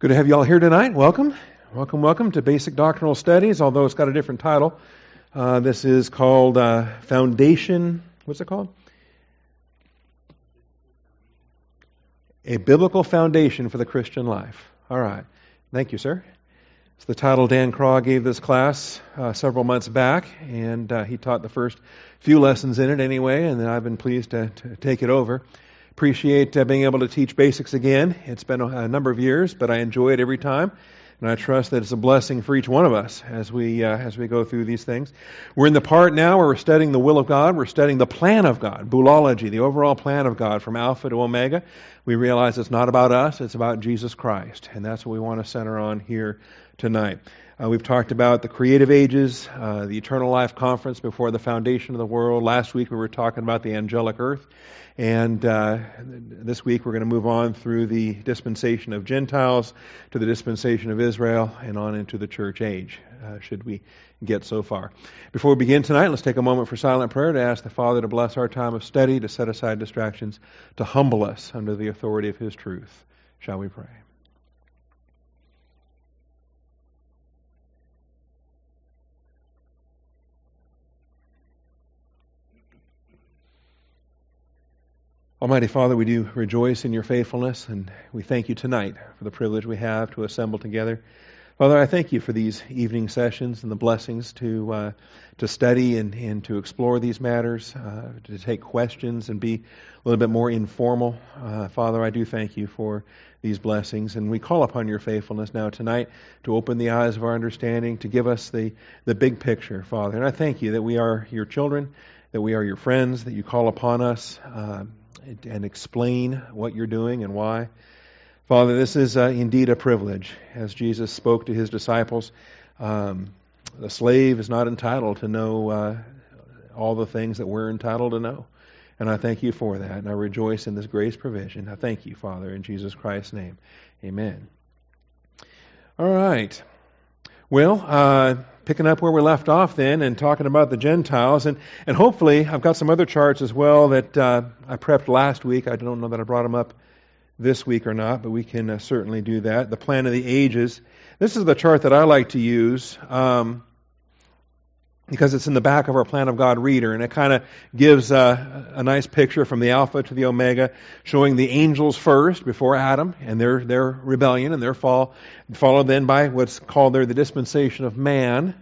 Good to have you all here tonight. Welcome. Welcome, welcome to Basic Doctrinal Studies, although it's got a different title. Uh, this is called uh, Foundation. What's it called? A Biblical Foundation for the Christian Life. All right. Thank you, sir. It's the title Dan Craw gave this class uh, several months back, and uh, he taught the first few lessons in it anyway, and I've been pleased to, to take it over appreciate uh, being able to teach basics again. It's been a, a, number of years, but I enjoy it every time, and I trust that it's a blessing for each one of us as we uh, as we go through these things. We're in the part now where we're studying the will of God. We're studying the plan of God, boulology, the overall plan of God from Alpha to Omega. We realize it's not about us; it's about Jesus Christ, and that's what we want to center on here tonight. Uh, we've talked about the creative ages, uh, the eternal life conference before the foundation of the world. Last week we were talking about the angelic earth. And uh, this week we're going to move on through the dispensation of Gentiles to the dispensation of Israel and on into the church age, uh, should we get so far. Before we begin tonight, let's take a moment for silent prayer to ask the Father to bless our time of study, to set aside distractions, to humble us under the authority of His truth. Shall we pray? Almighty Father, we do rejoice in your faithfulness, and we thank you tonight for the privilege we have to assemble together. Father, I thank you for these evening sessions and the blessings to uh, to study and, and to explore these matters, uh, to take questions and be a little bit more informal. Uh, Father, I do thank you for these blessings, and we call upon your faithfulness now tonight to open the eyes of our understanding, to give us the, the big picture, Father. And I thank you that we are your children, that we are your friends, that you call upon us uh, and explain what you're doing and why. Father, this is uh, indeed a privilege. As Jesus spoke to his disciples, um, the slave is not entitled to know uh, all the things that we're entitled to know. And I thank you for that. And I rejoice in this grace provision. I thank you, Father, in Jesus Christ's name. Amen. All right. Well, uh, picking up where we left off then and talking about the Gentiles. And, and hopefully, I've got some other charts as well that uh, I prepped last week. I don't know that I brought them up this week or not, but we can uh, certainly do that. The plan of the ages. This is the chart that I like to use. Um, because it's in the back of our Plan of God reader, and it kind of gives a, a, nice picture from the Alpha to the Omega, showing the angels first before Adam and their their rebellion and their fall, followed then by what's called there the dispensation of man,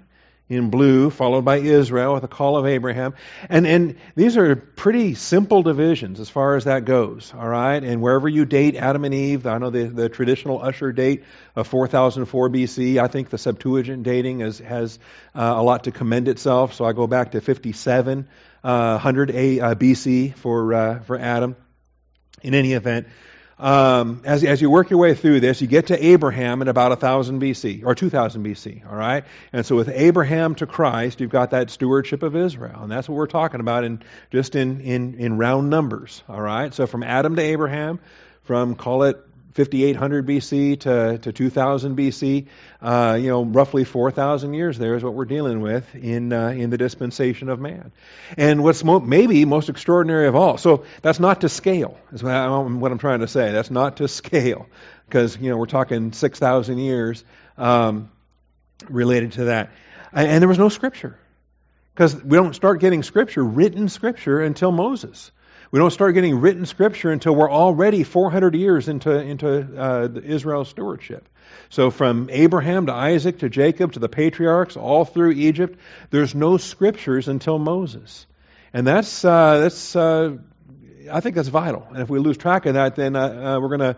in blue, followed by Israel with the call of Abraham. And, and these are pretty simple divisions as far as that goes, all right? And wherever you date Adam and Eve, I know the, the traditional Ussher date of 4004 BC. I think the Septuagint dating is, has uh, a lot to commend itself, so I go back to 5700 uh, uh, BC for, uh, for Adam. In any event, um, as, as you work your way through this, you get to Abraham in about 1000 BC, or 2000 BC, all right? And so with Abraham to Christ, you've got that stewardship of Israel. And that's what we're talking about in just in, in, in round numbers, all right? So from Adam to Abraham, from call it 5800 BC to, to 2000 BC, uh, you know, roughly 4,000 years there is what we're dealing with in, uh, in the dispensation of man. And what's mo- maybe most extraordinary of all, so that's not to scale, is what, I, what I'm trying to say. That's not to scale, because, you know, we're talking 6,000 years um, related to that. And, and there was no scripture, because we don't start getting scripture, written scripture, until Moses. We don't start getting written scripture until we're already 400 years into, into uh, Israel's stewardship. So from Abraham to Isaac to Jacob to the patriarchs, all through Egypt, there's no scriptures until Moses. And that's, uh, that's uh, I think that's vital. And if we lose track of that, then uh, uh, we're going to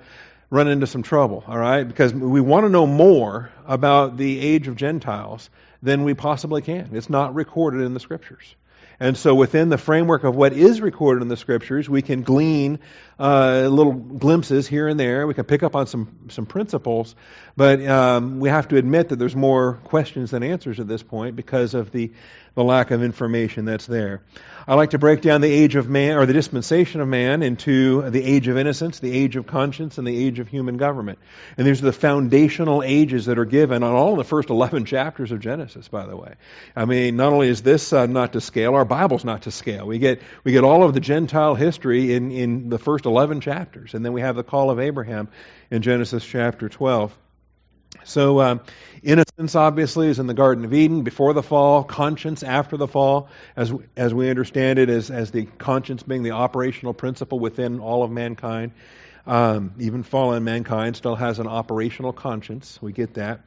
run into some trouble, all right? Because we want to know more about the age of Gentiles than we possibly can. It's not recorded in the scriptures. And so, within the framework of what is recorded in the Scriptures, we can glean uh, little glimpses here and there. We can pick up on some, some principles, but um, we have to admit that there's more questions than answers at this point because of the, the lack of information that's there. I like to break down the age of man, or the dispensation of man, into the age of innocence, the age of conscience, and the age of human government. And these are the foundational ages that are given on all the first 11 chapters of Genesis, by the way. I mean, not only is this uh, not to scale, our Bible's not to scale. We get, we get all of the Gentile history in, in the first 11 chapters. And then we have the call of Abraham in Genesis chapter 12. So, um, innocence obviously is in the Garden of Eden before the fall, conscience after the fall, as, as we understand it, as, as the conscience being the operational principle within all of mankind. Um, even fallen mankind still has an operational conscience. We get that.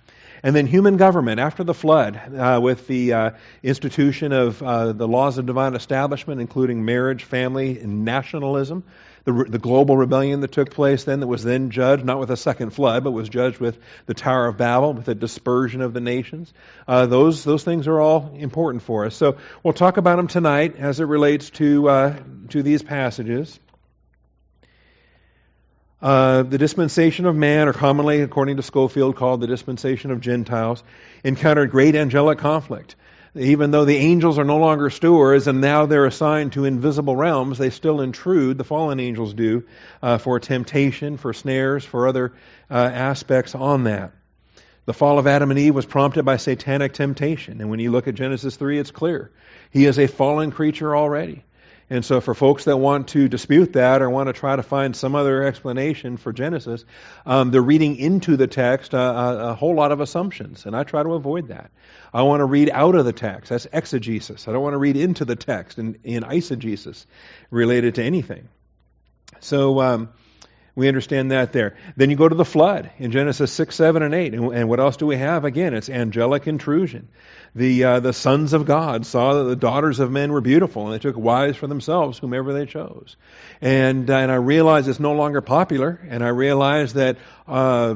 And then human government after the flood, uh, with the uh, institution of uh, the laws of divine establishment, including marriage, family, and nationalism. The, the, global rebellion that took place then, that was then judged, not with a second flood, but was judged with the Tower of Babel, with the dispersion of the nations. Uh, those, those things are all important for us. So we'll talk about them tonight as it relates to, uh, to these passages. Uh, the dispensation of man, or commonly, according to Scofield, called the dispensation of Gentiles, encountered great angelic conflict. Even though the angels are no longer stewards and now they're assigned to invisible realms, they still intrude, the fallen angels do, uh, for temptation, for snares, for other uh, aspects on that. The fall of Adam and Eve was prompted by satanic temptation. And when you look at Genesis 3, it's clear. He is a fallen creature already. And so, for folks that want to dispute that or want to try to find some other explanation for Genesis, um, they're reading into the text a, a, a, whole lot of assumptions, and I try to avoid that. I want to read out of the text. That's exegesis. I don't want to read into the text in, in eisegesis related to anything. So, um, we understand that there. Then you go to the flood in Genesis 6, 7, and 8. And, what else do we have? Again, it's angelic intrusion. The, uh, the sons of God saw that the daughters of men were beautiful, and they took wives for themselves, whomever they chose. And, uh, and I realize it's no longer popular, and I realize that uh,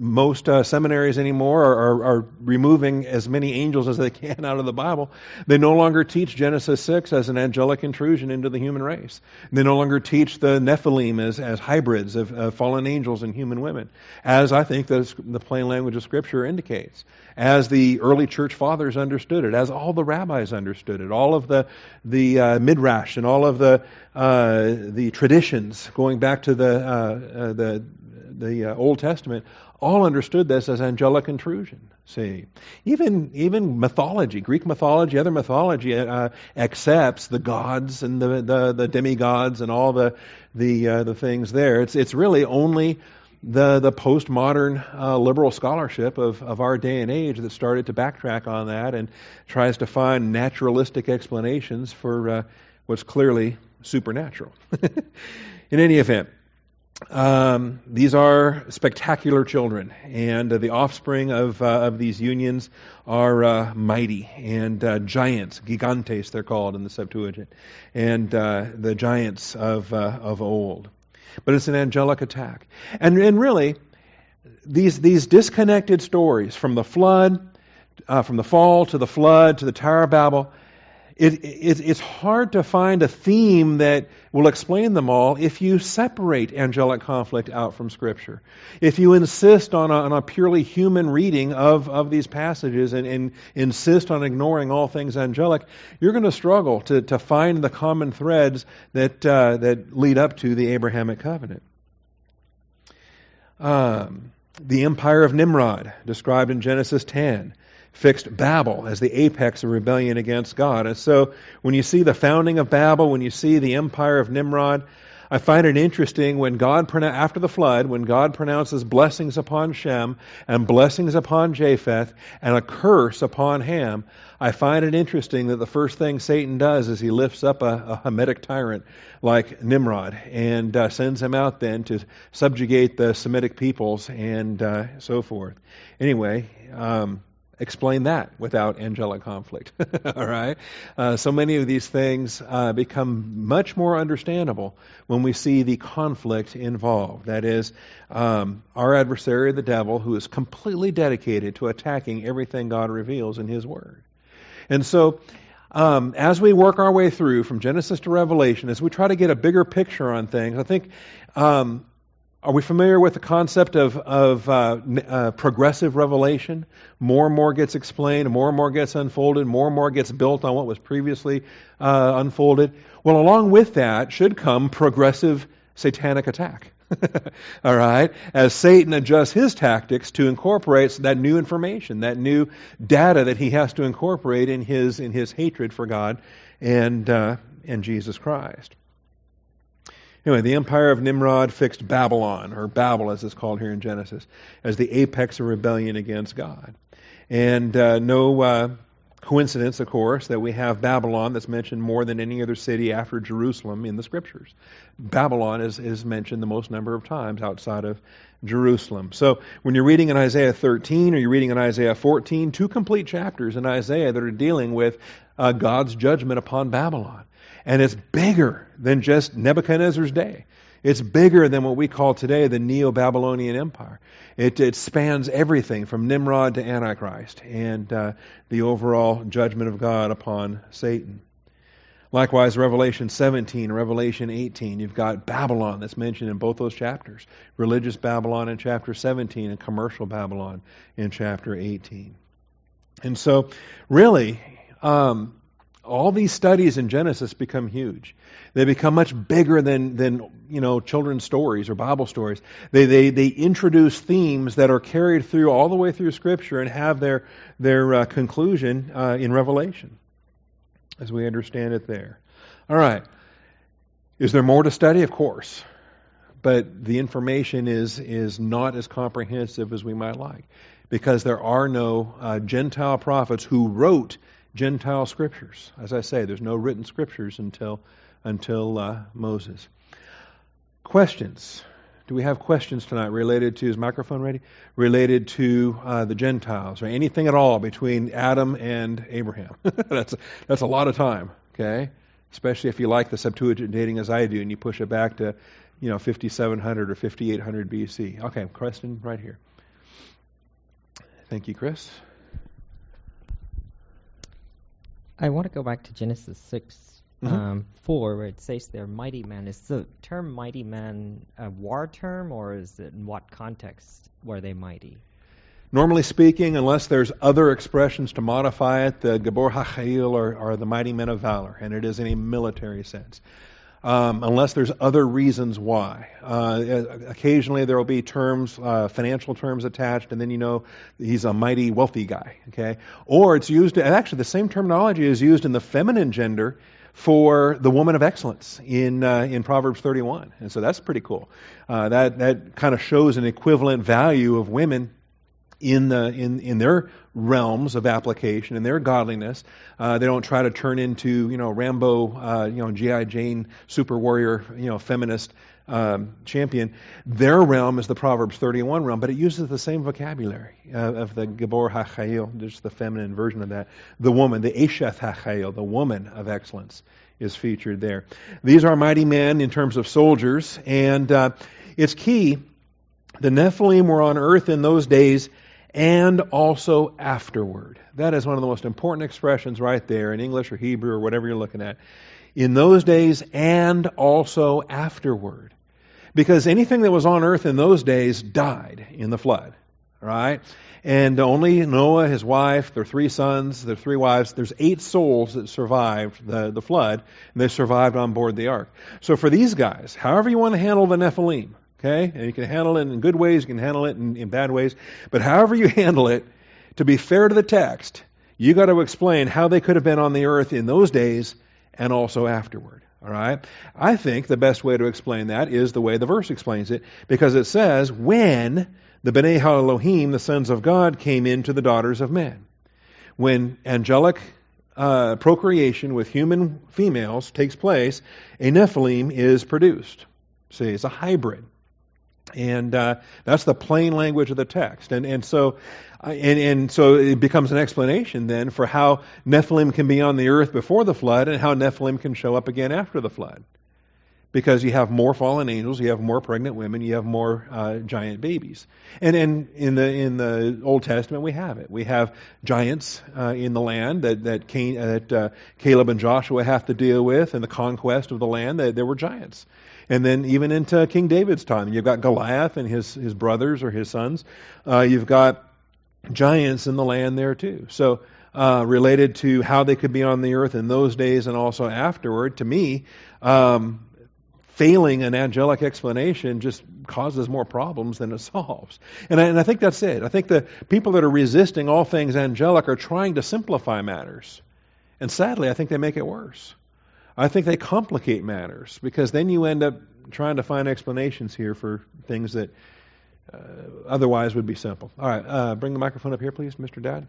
most uh, seminaries anymore are, are, are, removing as many angels as they can out of the Bible. They no longer teach Genesis 6 as an angelic intrusion into the human race. They no longer teach the Nephilim as, as hybrids of, fallen angels and human women, as I think the, the plain language of Scripture indicates, as the early church fathers understood it, as all the rabbis understood it, all of the, the uh, midrash and all of the, uh, the traditions going back to the, uh, uh, the, the uh, Old Testament all understood this as angelic intrusion. See, even even mythology, Greek mythology, other mythology uh, accepts the gods and the, the, the demigods and all the the uh, the things there. It's it's really only the the postmodern uh, liberal scholarship of, of our day and age that started to backtrack on that and tries to find naturalistic explanations for uh, what's clearly supernatural. In any event, um, these are spectacular children, and uh, the offspring of, uh, of these unions are uh, mighty and uh, giants, gigantes they're called in the Septuagint, and uh, the giants of, uh, of old. But it's an angelic attack. And, and really, these, these disconnected stories from the flood, from the fall to the flood to the Tower of Babel, it, it, it's hard to find a theme that will explain them all if you separate angelic conflict out from Scripture. If you insist on a, on a purely human reading of, of these passages and, and, insist on ignoring all things angelic, you're going to struggle to, to find the common threads that, uh, that lead up to the Abrahamic covenant. Um, the empire of Nimrod, described in Genesis 10 fixed Babel as the apex of rebellion against God. And so when you see the founding of Babel, when you see the empire of Nimrod, I find it interesting when God, after the flood, when God pronounces blessings upon Shem and blessings upon Japheth and a curse upon Ham, I find it interesting that the first thing Satan does is he lifts up a, a Hamitic tyrant like Nimrod and uh, sends him out then to subjugate the Semitic peoples and uh, so forth. Anyway, um, explain that without angelic conflict. All right? Uh, so many of these things uh, become much more understandable when we see the conflict involved. That is, um, our adversary, the devil, who is completely dedicated to attacking everything God reveals in His Word. And so, um, as we work our way through from Genesis to Revelation, as we try to get a bigger picture on things, I think um, are we familiar with the concept of, of uh, uh, progressive revelation? More and more gets explained, more and more gets unfolded, more and more gets built on what was previously uh, unfolded. Well, along with that should come progressive satanic attack. All right? As Satan adjusts his tactics to incorporate that new information, that new data that he has to incorporate in his, in his hatred for God and, uh, and Jesus Christ. Anyway, the empire of Nimrod fixed Babylon, or Babel as it's called here in Genesis, as the apex of rebellion against God. And uh, no uh, coincidence, of course, that we have Babylon that's mentioned more than any other city after Jerusalem in the scriptures. Babylon is, is mentioned the most number of times outside of Jerusalem. So when you're reading in Isaiah 13 or you're reading in Isaiah 14, two complete chapters in Isaiah that are dealing with uh, God's judgment upon Babylon. And it's bigger than just Nebuchadnezzar's day. It's bigger than what we call today the Neo Babylonian Empire. It, it, spans everything from Nimrod to Antichrist and uh, the overall judgment of God upon Satan. Likewise, Revelation 17, Revelation 18, you've got Babylon that's mentioned in both those chapters religious Babylon in chapter 17 and commercial Babylon in chapter 18. And so, really, um, all these studies in Genesis become huge. They become much bigger than, than you know, children's stories or Bible stories. They, they, they introduce themes that are carried through all the way through Scripture and have their, their uh, conclusion uh, in Revelation, as we understand it there. All right. Is there more to study? Of course. But the information is, is not as comprehensive as we might like because there are no uh, Gentile prophets who wrote Gentile scriptures. As I say, there's no written scriptures until until uh, Moses. Questions? Do we have questions tonight related to, is microphone ready? Related to uh, the Gentiles or anything at all between Adam and Abraham? that's, that's a lot of time, okay? Especially if you like the Septuagint dating as I do and you push it back to, you know, 5700 or 5800 BC. Okay, question right here. Thank you, Chris. I want to go back to Genesis 6 mm-hmm. um, 4, where it says there, mighty man. Is the term mighty man a war term, or is it in what context were they mighty? Normally speaking, unless there's other expressions to modify it, the Gabor HaChail are, are the mighty men of valor, and it is in a military sense um, unless there's other reasons why. Uh, occasionally there will be terms, uh, financial terms attached, and then you know he's a mighty wealthy guy. Okay, or it's used. Actually, the same terminology is used in the feminine gender for the woman of excellence in uh, in Proverbs 31, and so that's pretty cool. Uh, that that kind of shows an equivalent value of women in the in in their realms of application and their godliness. Uh, they don't try to turn into you know Rambo, uh, you know GI Jane super warrior, you know feminist um, champion. Their realm is the Proverbs 31 realm, but it uses the same vocabulary uh, of the Gabor HaChail, just the feminine version of that. The woman, the Esheth HaChail, the woman of excellence, is featured there. These are mighty men in terms of soldiers, and uh, it's key. The Nephilim were on earth in those days and also afterward. That is one of the most important expressions right there in English or Hebrew or whatever you're looking at. In those days and also afterward. Because anything that was on earth in those days died in the flood. Right? And only Noah, his wife, their three sons, their three wives, there's eight souls that survived the, the flood, and they survived on board the ark. So for these guys, however you want to handle the Nephilim, Okay? And you can handle it in good ways, you can handle it in, in bad ways. But however you handle it, to be fair to the text, you got to explain how they could have been on the earth in those days and also afterward. All right? I think the best way to explain that is the way the verse explains it, because it says, when the B'nai Elohim, the sons of God, came into the daughters of men. When angelic uh, procreation with human females takes place, a Nephilim is produced. See, it's a hybrid. And uh, that's the plain language of the text. And, and, so, and, and so it becomes an explanation then for how Nephilim can be on the earth before the flood and how Nephilim can show up again after the flood. Because you have more fallen angels, you have more pregnant women, you have more uh, giant babies. And, and in, the, in the Old Testament, we have it. We have giants uh, in the land that, that, Cain, that uh, Caleb and Joshua have to deal with in the conquest of the land. There were giants. And then even into King David's time, you've got Goliath and his, his brothers or his sons. Uh, you've got giants in the land there too. So, uh, related to how they could be on the earth in those days and also afterward, to me, um, failing an angelic explanation just causes more problems than it solves. And I, and I think that's it. I think the people that are resisting all things angelic are trying to simplify matters. And sadly, I think they make it worse. I think they complicate matters because then you end up trying to find explanations here for things that uh, otherwise would be simple. All right, uh, bring the microphone up here, please, Mr. Dad.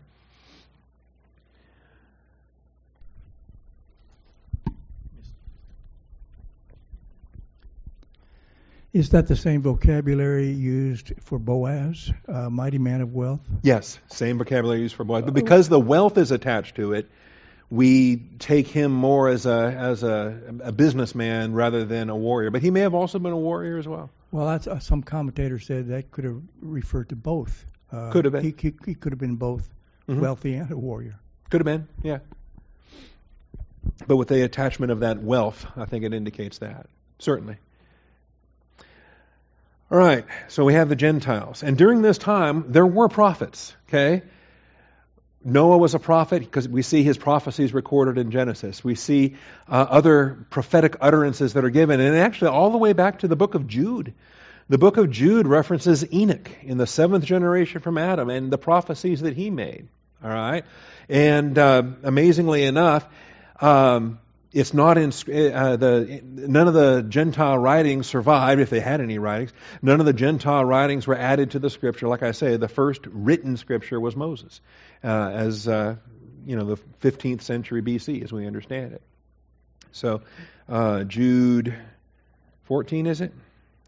Is that the same vocabulary used for Boaz, uh, mighty man of wealth? Yes, same vocabulary used for Boaz. But because the wealth is attached to it, we take him more as a as a, a businessman rather than a warrior. But he may have also been a warrior as well. Well, that's, uh, some commentators said that could have referred to both. Uh, could have been. He, he, he, could have been both mm-hmm. wealthy and a warrior. Could have been, yeah. But with the attachment of that wealth, I think it indicates that certainly. All right, so we have the Gentiles. And during this time, there were prophets, okay? Noah was a prophet because we see his prophecies recorded in Genesis. We see uh, other prophetic utterances that are given. And actually, all the way back to the book of Jude. The book of Jude references Enoch in the seventh generation from Adam and the prophecies that he made. All right? And uh, amazingly enough, um, it's not in uh, the none of the Gentile writings survived if they had any writings. None of the Gentile writings were added to the Scripture. Like I say, the first written Scripture was Moses, uh, as uh, you know, the 15th century BC, as we understand it. So, uh, Jude 14, is it?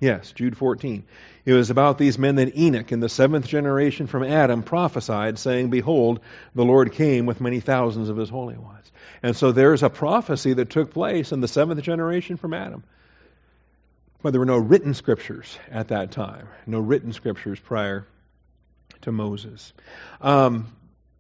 Yes, Jude 14. It was about these men that Enoch, in the seventh generation from Adam, prophesied, saying, Behold, the Lord came with many thousands of his holy ones. And so there's a prophecy that took place in the seventh generation from Adam. But there were no written scriptures at that time, no written scriptures prior to Moses. Um,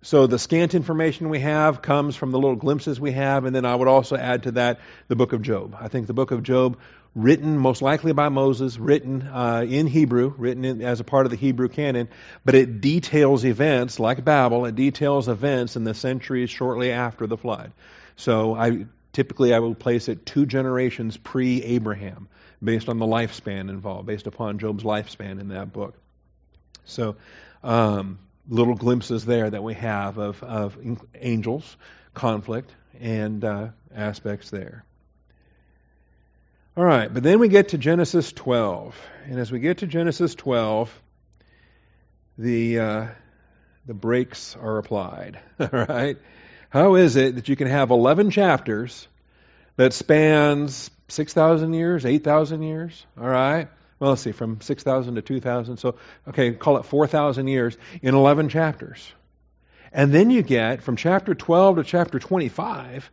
so the scant information we have comes from the little glimpses we have, and then I would also add to that the book of Job. I think the book of Job written most likely by Moses, written uh, in Hebrew, written in, as a part of the Hebrew canon, but it details events like Babel. It details events in the centuries shortly after the flood. So I typically I will place it two generations pre-Abraham, based on the lifespan involved, based upon Job's lifespan in that book. So um, little glimpses there that we have of, of angels, conflict, and uh, aspects there. All right, but then we get to Genesis 12. And as we get to Genesis 12, the, uh, the brakes are applied. All right? How is it that you can have 11 chapters that spans 6,000 years, 8,000 years? All right? Well, let's see, from 6,000 to 2,000. So, okay, call it 4,000 years in 11 chapters. And then you get from chapter 12 to chapter 25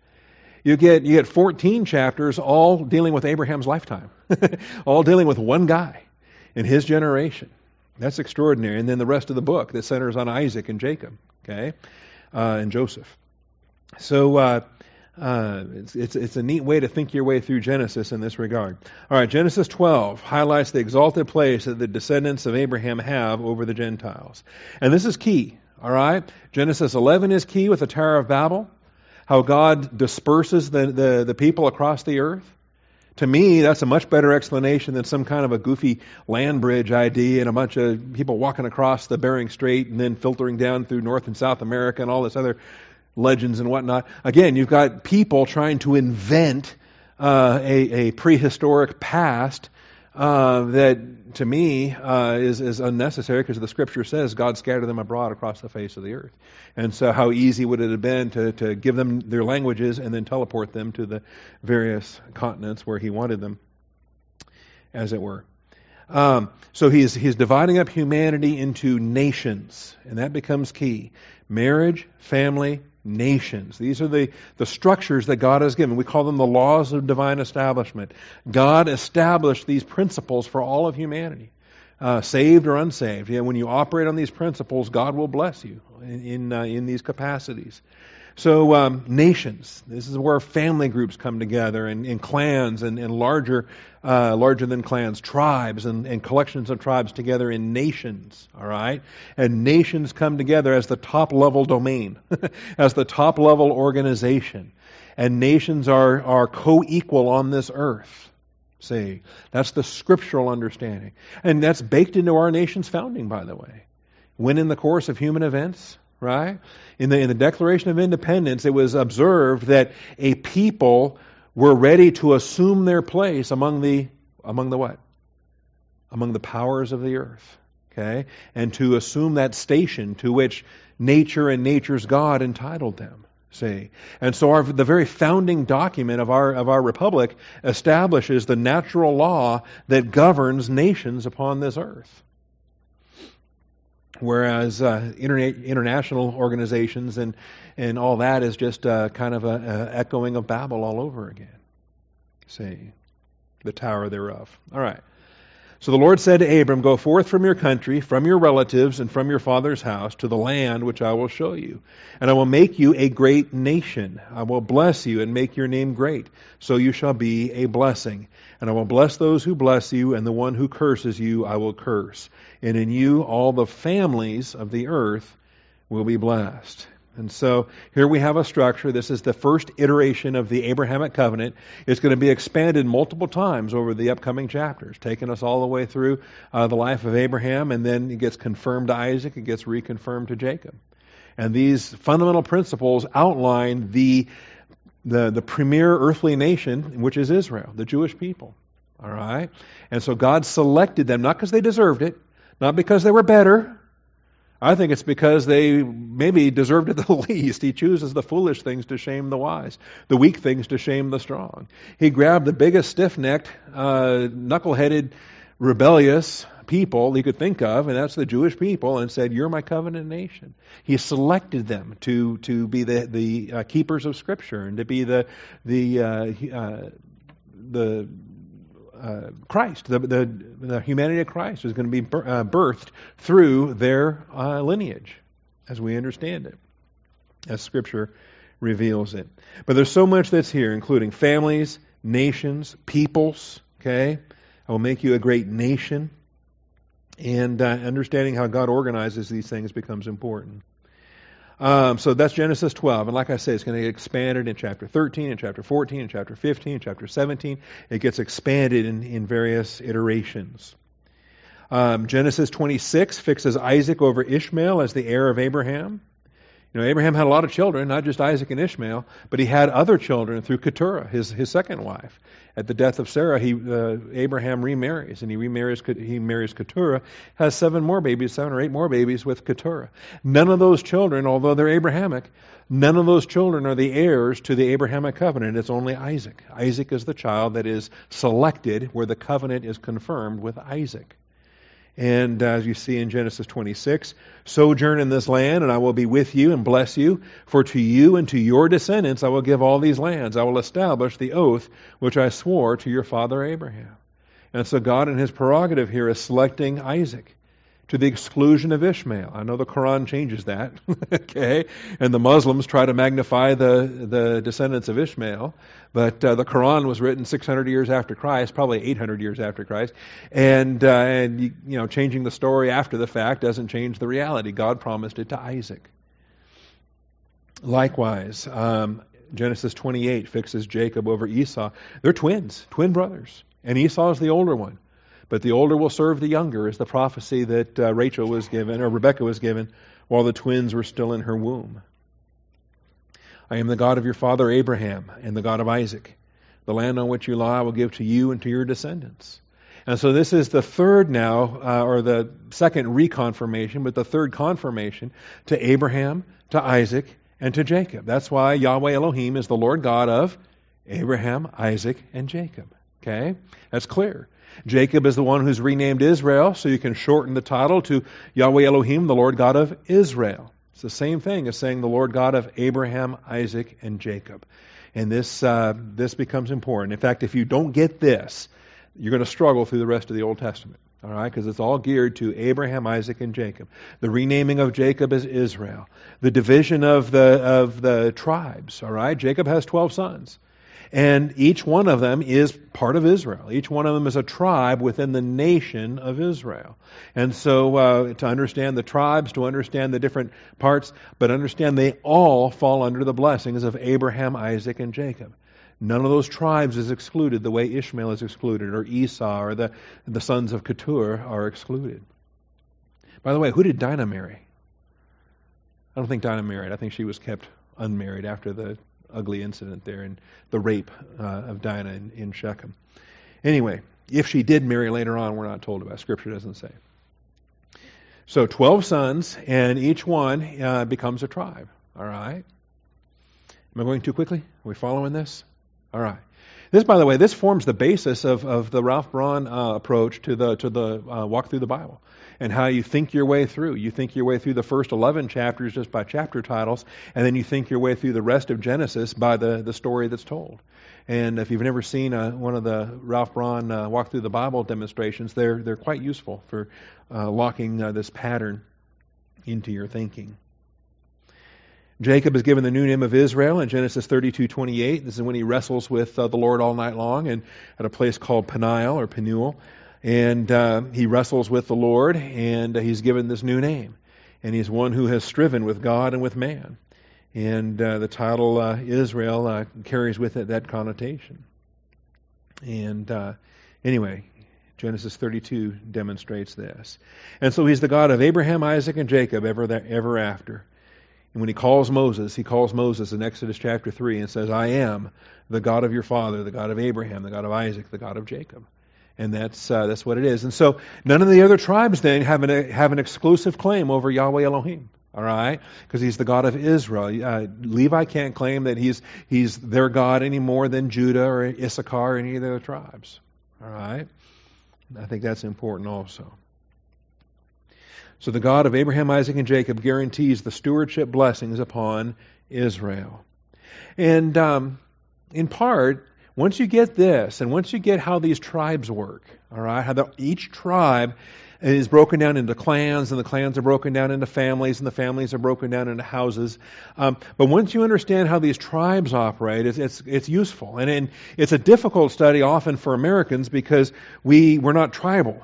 you get, you get 14 chapters all dealing with Abraham's lifetime, all dealing with one guy in his generation. That's extraordinary. And then the rest of the book that centers on Isaac and Jacob, okay, uh, and Joseph. So uh, uh, it's, it's, it's a neat way to think your way through Genesis in this regard. All right, Genesis 12 highlights the exalted place that the descendants of Abraham have over the Gentiles. And this is key, all right? Genesis 11 is key with the Tower of Babel how God disperses the, the, the people across the earth? To me, that's a much better explanation than some kind of a goofy land bridge idea and a bunch of people walking across the Bering Strait and then filtering down through North and South America and all this other legends and whatnot. Again, you've got people trying to invent uh, a, a prehistoric past uh, that to me uh, is, is unnecessary because the scripture says God scattered them abroad across the face of the earth. And so, how easy would it have been to, to give them their languages and then teleport them to the various continents where He wanted them, as it were? Um, so he's he's dividing up humanity into nations, and that becomes key: marriage, family, nations. These are the, the structures that God has given. We call them the laws of divine establishment. God established these principles for all of humanity, uh, saved or unsaved. Yeah, when you operate on these principles, God will bless you in, in, uh, in these capacities. So, um, nations. This is where family groups come together, and, and clans, and, and larger, uh, larger than clans, tribes, and, and collections of tribes together in nations. All right, and nations come together as the top level domain, as the top level organization, and nations are are co-equal on this earth. See, that's the scriptural understanding, and that's baked into our nation's founding, by the way. When in the course of human events, right? In the, in the Declaration of Independence, it was observed that a people were ready to assume their place among the Among the what? Among the powers of the earth. Okay? And to assume that station to which nature and nature's God entitled them. See? And so our, the very founding document of our, of our republic establishes the natural law that governs nations upon this earth. Whereas uh, interna- international organizations and, and all that is just uh, kind of a, a echoing of Babel all over again. See? The tower thereof. All right. So the Lord said to Abram, Go forth from your country, from your relatives, and from your father's house to the land which I will show you. And I will make you a great nation. I will bless you and make your name great. So you shall be a blessing. And I will bless those who bless you, and the one who curses you I will curse. And in you all the families of the earth will be blessed. And so here we have a structure. This is the first iteration of the Abrahamic covenant. It's going to be expanded multiple times over the upcoming chapters, taking us all the way through uh, the life of Abraham, and then it gets confirmed to Isaac, it gets reconfirmed to Jacob. And these fundamental principles outline the, the, the premier earthly nation, which is Israel, the Jewish people. All right? And so God selected them, not because they deserved it, not because they were better, I think it's because they maybe deserved it the least. He chooses the foolish things to shame the wise, the weak things to shame the strong. He grabbed the biggest, stiff necked, uh, knuckle headed, rebellious people he could think of, and that's the Jewish people, and said, You're my covenant nation. He selected them to, to be the, the uh, keepers of Scripture and to be the, the, uh, uh the uh, Christ, the, the, the, humanity of Christ is going to be uh, birthed through their uh, lineage, as we understand it, as Scripture reveals it. But there's so much that's here, including families, nations, peoples. Okay, I will make you a great nation, and uh, understanding how God organizes these things becomes important. Um, so that's Genesis 12. And like I say, it's going to get expanded in chapter 13, in chapter 14, in chapter 15, in chapter 17. It gets expanded in, in various iterations. Um, Genesis 26 fixes Isaac over Ishmael as the heir of Abraham. You know, Abraham had a lot of children, not just Isaac and Ishmael, but he had other children through Keturah, his, his second wife. At the death of Sarah, he, uh, Abraham remarries, and he remarries, he marries Keturah, has seven more babies, seven or eight more babies with Keturah. None of those children, although they're Abrahamic, none of those children are the heirs to the Abrahamic covenant. It's only Isaac. Isaac is the child that is selected where the covenant is confirmed with Isaac. And uh, as you see in Genesis 26, sojourn in this land, and I will be with you and bless you. For to you and to your descendants I will give all these lands. I will establish the oath which I swore to your father Abraham. And so God, in his prerogative here, is selecting Isaac to the exclusion of Ishmael. I know the Quran changes that, okay? And the Muslims try to magnify the, the descendants of Ishmael, but uh, the Quran was written 600 years after Christ, probably 800 years after Christ, and uh, and you, know changing the story after the fact doesn't change the reality. God promised it to Isaac. Likewise, um, Genesis 28 fixes Jacob over Esau. They're twins, twin brothers, and Esau is the older one. But the older will serve the younger, is the prophecy that uh, Rachel was given, or Rebecca was given, while the twins were still in her womb. I am the God of your father Abraham and the God of Isaac. The land on which you lie I will give to you and to your descendants. And so this is the third now, uh, or the second reconfirmation, but the third confirmation to Abraham, to Isaac, and to Jacob. That's why Yahweh Elohim is the Lord God of Abraham, Isaac, and Jacob. Okay? That's clear. Jacob is the one who's renamed Israel, so you can shorten the title to Yahweh Elohim, the Lord God of Israel. It's the same thing as saying the Lord God of Abraham, Isaac, and Jacob. And this, uh, this becomes important. In fact, if you don't get this, you're going to struggle through the rest of the Old Testament. All right, because it's all geared to Abraham, Isaac, and Jacob. The renaming of Jacob is Israel. The division of the of the tribes. All right, Jacob has twelve sons. And each one of them is part of Israel. Each one of them is a tribe within the nation of Israel. And so uh, to understand the tribes, to understand the different parts, but understand they all fall under the blessings of Abraham, Isaac, and Jacob. None of those tribes is excluded the way Ishmael is excluded, or Esau, or the, the sons of Keturah are excluded. By the way, who did Dinah marry? I don't think Dinah married. I think she was kept unmarried after the ugly incident there and the rape uh, of Dinah in, in, Shechem. Anyway, if she did marry later on, we're not told about. Scripture doesn't say. So 12 sons, and each one uh, becomes a tribe. All right? Am I going too quickly? Are we following this? All right. This, by the way, this forms the basis of, of the Ralph Braun uh, approach to the to the uh, walk through the Bible and how you think your way through. You think your way through the first 11 chapters just by chapter titles, and then you think your way through the rest of Genesis by the, the story that's told. And if you've never seen uh, one of the Ralph Braun uh, walk through the Bible demonstrations, they're they're quite useful for uh, locking uh, this pattern into your thinking. Jacob is given the new name of Israel in Genesis 32:28. This is when he wrestles with uh, the Lord all night long and at a place called Peniel or Penuel, and uh, he wrestles with the Lord and uh, he's given this new name. And he's one who has striven with God and with man. And uh, the title uh, Israel uh, carries with it that connotation. And anyway, Genesis 32 demonstrates this. And so he's the God of Abraham, Isaac, and Jacob ever, ever after. And when he calls Moses, he calls Moses in Exodus chapter 3 and says, I am the God of your father, the God of Abraham, the God of Isaac, the God of Jacob. And that's, uh, that's what it is. And so none of the other tribes then have an, have an exclusive claim over Yahweh Elohim. All right, because he's the God of Israel. Uh, Levi can't claim that he's he's their God any more than Judah or Issachar or any of the other tribes. All right, I think that's important also. So the God of Abraham, Isaac, and Jacob guarantees the stewardship blessings upon Israel. And um, in part, once you get this, and once you get how these tribes work, all right, how the, each tribe is broken down into clans, and the clans are broken down into families, and the families are broken down into houses. Um, but once you understand how these tribes operate, it's it's, it's useful, and, and it's a difficult study often for Americans because we we're not tribal.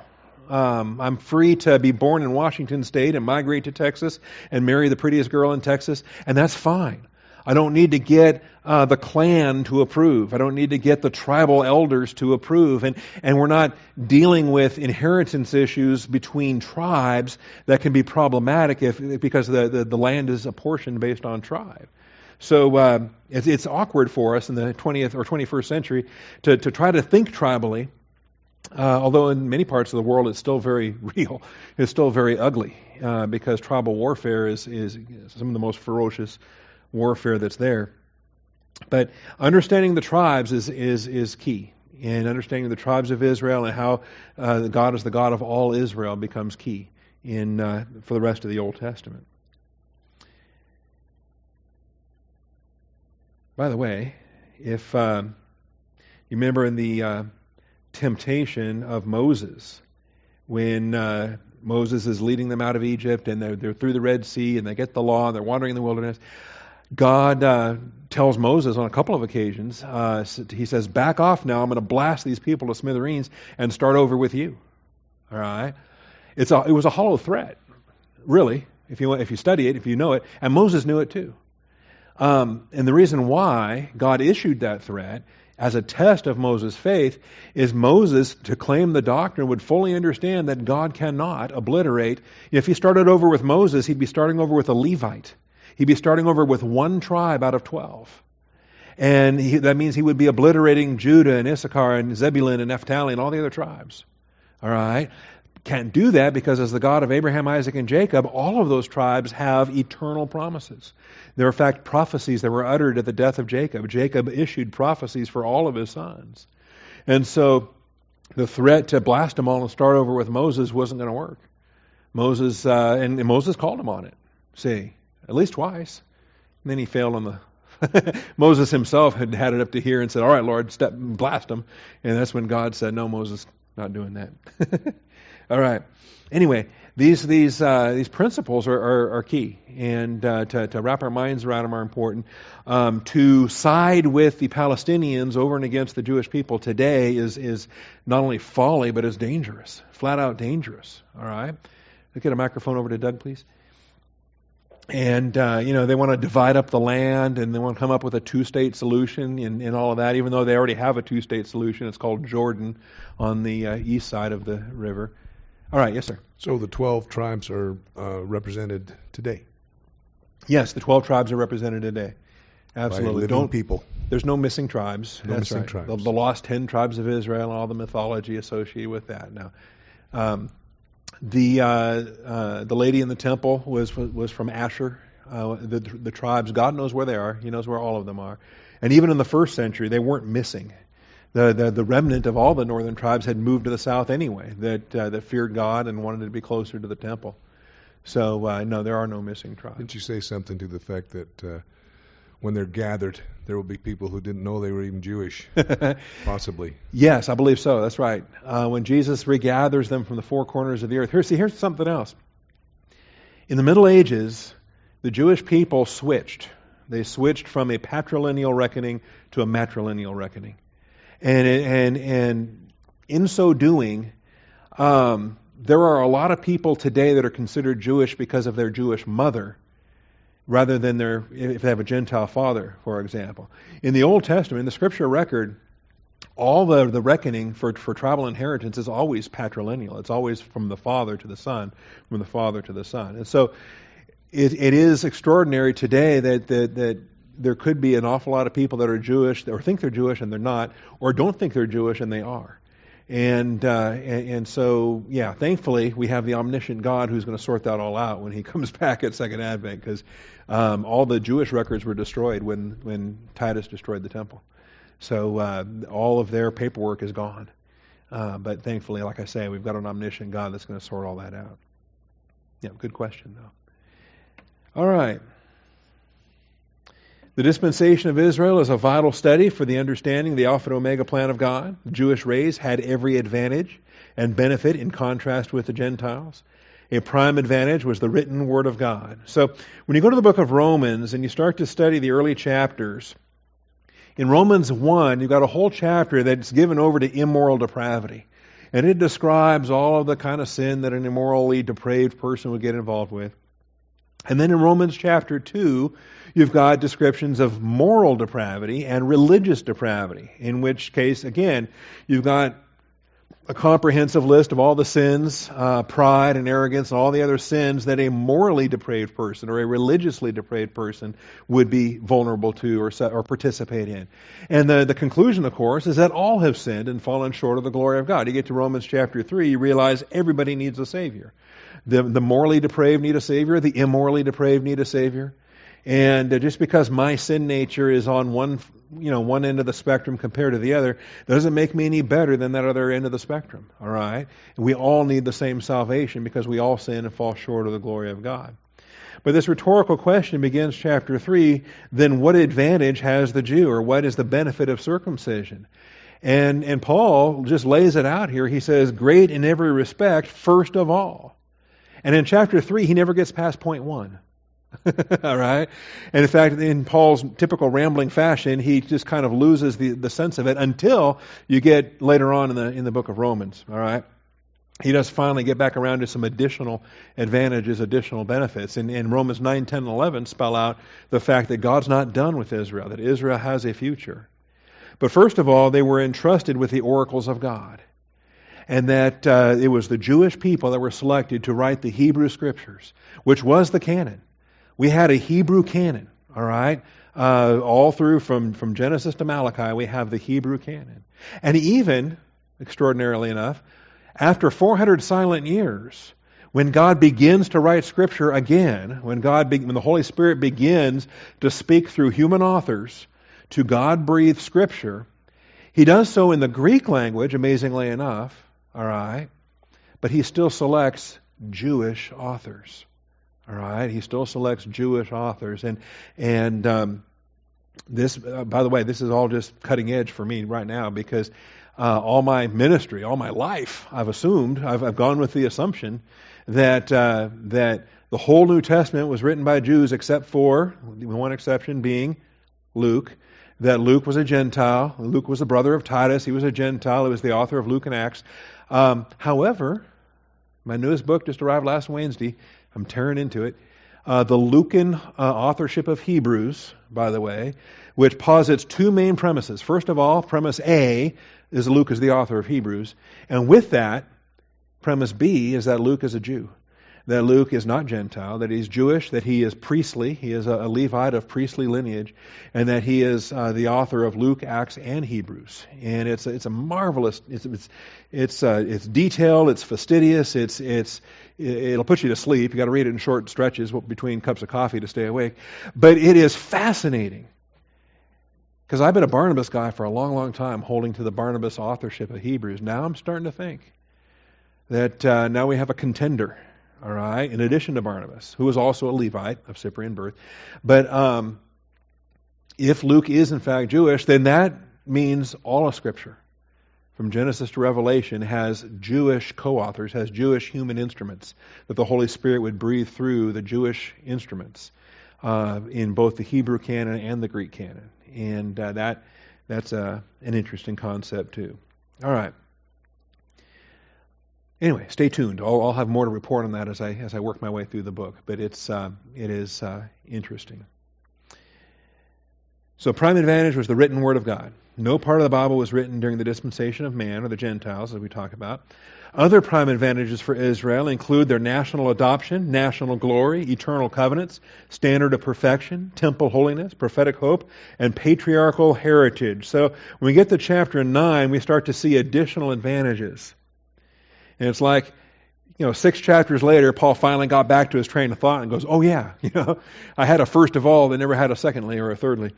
Um, I'm free to be born in Washington State and migrate to Texas and marry the prettiest girl in Texas, and that's fine. I don't need to get uh, the clan to approve. I don't need to get the tribal elders to approve. And, and we're not dealing with inheritance issues between tribes that can be problematic if, because the, the, the land is apportioned based on tribe. So uh, it's, it's awkward for us in the 20th or 21st century to, to try to think tribally uh, although in many parts of the world it's still very real, it's still very ugly uh, because tribal warfare is, is some of the most ferocious warfare that's there. But understanding the tribes is, is, is key. And understanding the tribes of Israel and how uh, God is the God of all Israel becomes key in, uh, for the rest of the Old Testament. By the way, if uh, you remember in the uh, temptation of Moses when uh, Moses is leading them out of Egypt and they're, they're, through the Red Sea and they get the law and they're wandering in the wilderness. God uh, tells Moses on a couple of occasions, uh, he says, Back off now, I'm going to blast these people to smithereens and start over with you. All right? It's a, it was a hollow threat, really, if you, if you study it, if you know it. And Moses knew it too. Um, and the reason why God issued that threat as a test of Moses' faith is Moses, to claim the doctrine, would fully understand that God cannot obliterate. If he started over with Moses, he'd be starting over with a Levite. He'd be starting over with one tribe out of 12. And he, that means he would be obliterating Judah and Issachar and Zebulun and Naphtali and all the other tribes. All right? Can't do that because, as the God of Abraham, Isaac, and Jacob, all of those tribes have eternal promises. There are, in fact, prophecies that were uttered at the death of Jacob. Jacob issued prophecies for all of his sons. And so the threat to blast them all and start over with Moses wasn't going to work. Moses, uh, and, and Moses called him on it. See, at least twice. And then he failed on the Moses himself had had it up to here and said, "All right, Lord, step blast them." And that's when God said, "No, Moses, not doing that." All right. Anyway, these these uh, these principles are, are, are key, and uh, to, to wrap our minds around them are important. Um, to side with the Palestinians over and against the Jewish people today is is not only folly but is dangerous, flat out dangerous. All right. Let's get a microphone over to Doug, please. And uh, you know they want to divide up the land, and they want to come up with a two-state solution, and, and all of that. Even though they already have a two-state solution, it's called Jordan on the uh, east side of the river. All right, yes, sir. So the 12 tribes are uh, represented today? Yes, the 12 tribes are represented today. Absolutely. Don't, people. There's no missing tribes. No That's missing right. tribes. The, the lost ten tribes of Israel and all the mythology associated with that. Now, um, the uh, uh, the lady in the temple was was from Asher. Uh, the the tribes. God knows where they are. He knows where all of them are. And even in the first century, they weren't missing. The, the, the remnant of all the northern tribes had moved to the south anyway, that uh, that feared God and wanted to be closer to the temple. So uh, no, there are no missing tribes. Didn't you say something to the fact that uh, when they're gathered, there will be people who didn't know they were even Jewish, possibly? Yes, I believe so. That's right. Uh, when Jesus regathers them from the four corners of the earth. Here, see, here's something else. In the Middle Ages, the Jewish people switched. They switched from a patrilineal reckoning to a matrilineal reckoning, and and and in so doing, um, there are a lot of people today that are considered Jewish because of their Jewish mother, rather than their if they have a Gentile father, for example. In the Old Testament, the Scripture record, all the the reckoning for for tribal inheritance is always patrilineal. It's always from the father to the son, from the father to the son, and so it, it is extraordinary today that, that that there could be an awful lot of people that are Jewish or think they're Jewish and they're not, or don't think they're Jewish and they are. And, uh, and and so yeah, thankfully we have the omniscient God who's going to sort that all out when He comes back at Second Advent, because um, all the Jewish records were destroyed when when Titus destroyed the temple. So uh, all of their paperwork is gone. Uh, but thankfully, like I say, we've got an omniscient God that's going to sort all that out. Yeah, good question though. All right. The dispensation of Israel is a vital study for the understanding of the Alpha and Omega plan of God. The Jewish race had every advantage and benefit in contrast with the Gentiles. A prime advantage was the written Word of God. So when you go to the book of Romans and you start to study the early chapters, in Romans 1, you've got a whole chapter that's given over to immoral depravity. And it describes all of the kind of sin that an immorally depraved person would get involved with. And then in Romans chapter 2, you've got descriptions of moral depravity and religious depravity, in which case, again, you've got a comprehensive list of all the sins, uh, pride and arrogance, and all the other sins that a morally depraved person or a religiously depraved person would be vulnerable to or, or participate in. And the, the conclusion, of course, is that all have sinned and fallen short of the glory of God. You get to Romans chapter 3, you realize everybody needs a Savior. The, the morally depraved need a Savior, the immorally depraved need a Savior. And uh, just because my sin nature is on one, you know, one end of the spectrum compared to the other, doesn't make me any better than that other end of the spectrum. All right? We all need the same salvation because we all sin and fall short of the glory of God. But this rhetorical question begins chapter 3 then what advantage has the Jew, or what is the benefit of circumcision? And, and Paul just lays it out here. He says, Great in every respect, first of all. And in chapter 3, he never gets past point 1. All right? And in fact, in Paul's typical rambling fashion, he just kind of loses the, the sense of it until you get later on in the, in the book of Romans. All right? He does finally get back around to some additional advantages, additional benefits. And, and Romans 9, 10, and 11 spell out the fact that God's not done with Israel, that Israel has a future. But first of all, they were entrusted with the oracles of God and that uh, it was the Jewish people that were selected to write the Hebrew Scriptures, which was the canon. We had a Hebrew canon, all right? Uh, all through from, from Genesis to Malachi, we have the Hebrew canon. And even, extraordinarily enough, after 400 silent years, when God begins to write Scripture again, when God, be, when the Holy Spirit begins to speak through human authors to God-breathed Scripture, He does so in the Greek language, amazingly enough, all right, but He still selects Jewish authors. All right, he still selects Jewish authors, and and um, this, uh, by the way, this is all just cutting edge for me right now because uh, all my ministry, all my life, I've assumed, I've, I've gone with the assumption that uh, that the whole New Testament was written by Jews, except for one exception being Luke. That Luke was a Gentile. Luke was the brother of Titus. He was a Gentile. He was the author of Luke and Acts. Um, however, my newest book just arrived last Wednesday. I'm tearing into it. Uh, the Lucan uh, authorship of Hebrews, by the way, which posits two main premises. First of all, premise A is Luke is the author of Hebrews, and with that, premise B is that Luke is a Jew. That Luke is not Gentile, that he's Jewish, that he is priestly, he is a, Levite of priestly lineage, and that he is uh, the author of Luke, Acts, and Hebrews. And it's a, it's a marvelous, it's it's it's, uh, it's detailed, it's fastidious, it's it's it'll put you to sleep. You got to read it in short stretches between cups of coffee to stay awake, but it is fascinating. Because I've been a Barnabas guy for a long, long time, holding to the Barnabas authorship of Hebrews. Now I'm starting to think that uh, now we have a contender all right, in addition to Barnabas, who was also a Levite of Cyprian birth. But um, if Luke is in fact Jewish, then that means all of Scripture, from Genesis to Revelation, has Jewish co authors, has Jewish human instruments, that the Holy Spirit would breathe through the Jewish instruments uh, in both the Hebrew canon and the Greek canon. And uh, that that's uh, an interesting concept, too. All right. Anyway, stay tuned. I'll, I'll, have more to report on that as I as I work my way through the book. But it's uh, it is uh, interesting. So, prime advantage was the written word of God. No part of the Bible was written during the dispensation of man or the Gentiles, as we talk about. Other prime advantages for Israel include their national adoption, national glory, eternal covenants, standard of perfection, temple holiness, prophetic hope, and patriarchal heritage. So, when we get to chapter 9, we start to see additional advantages. And it's like, you know, six chapters later, Paul finally got back to his train of thought and goes, "Oh yeah, you know, I had a first of all, they never had a secondly or a thirdly."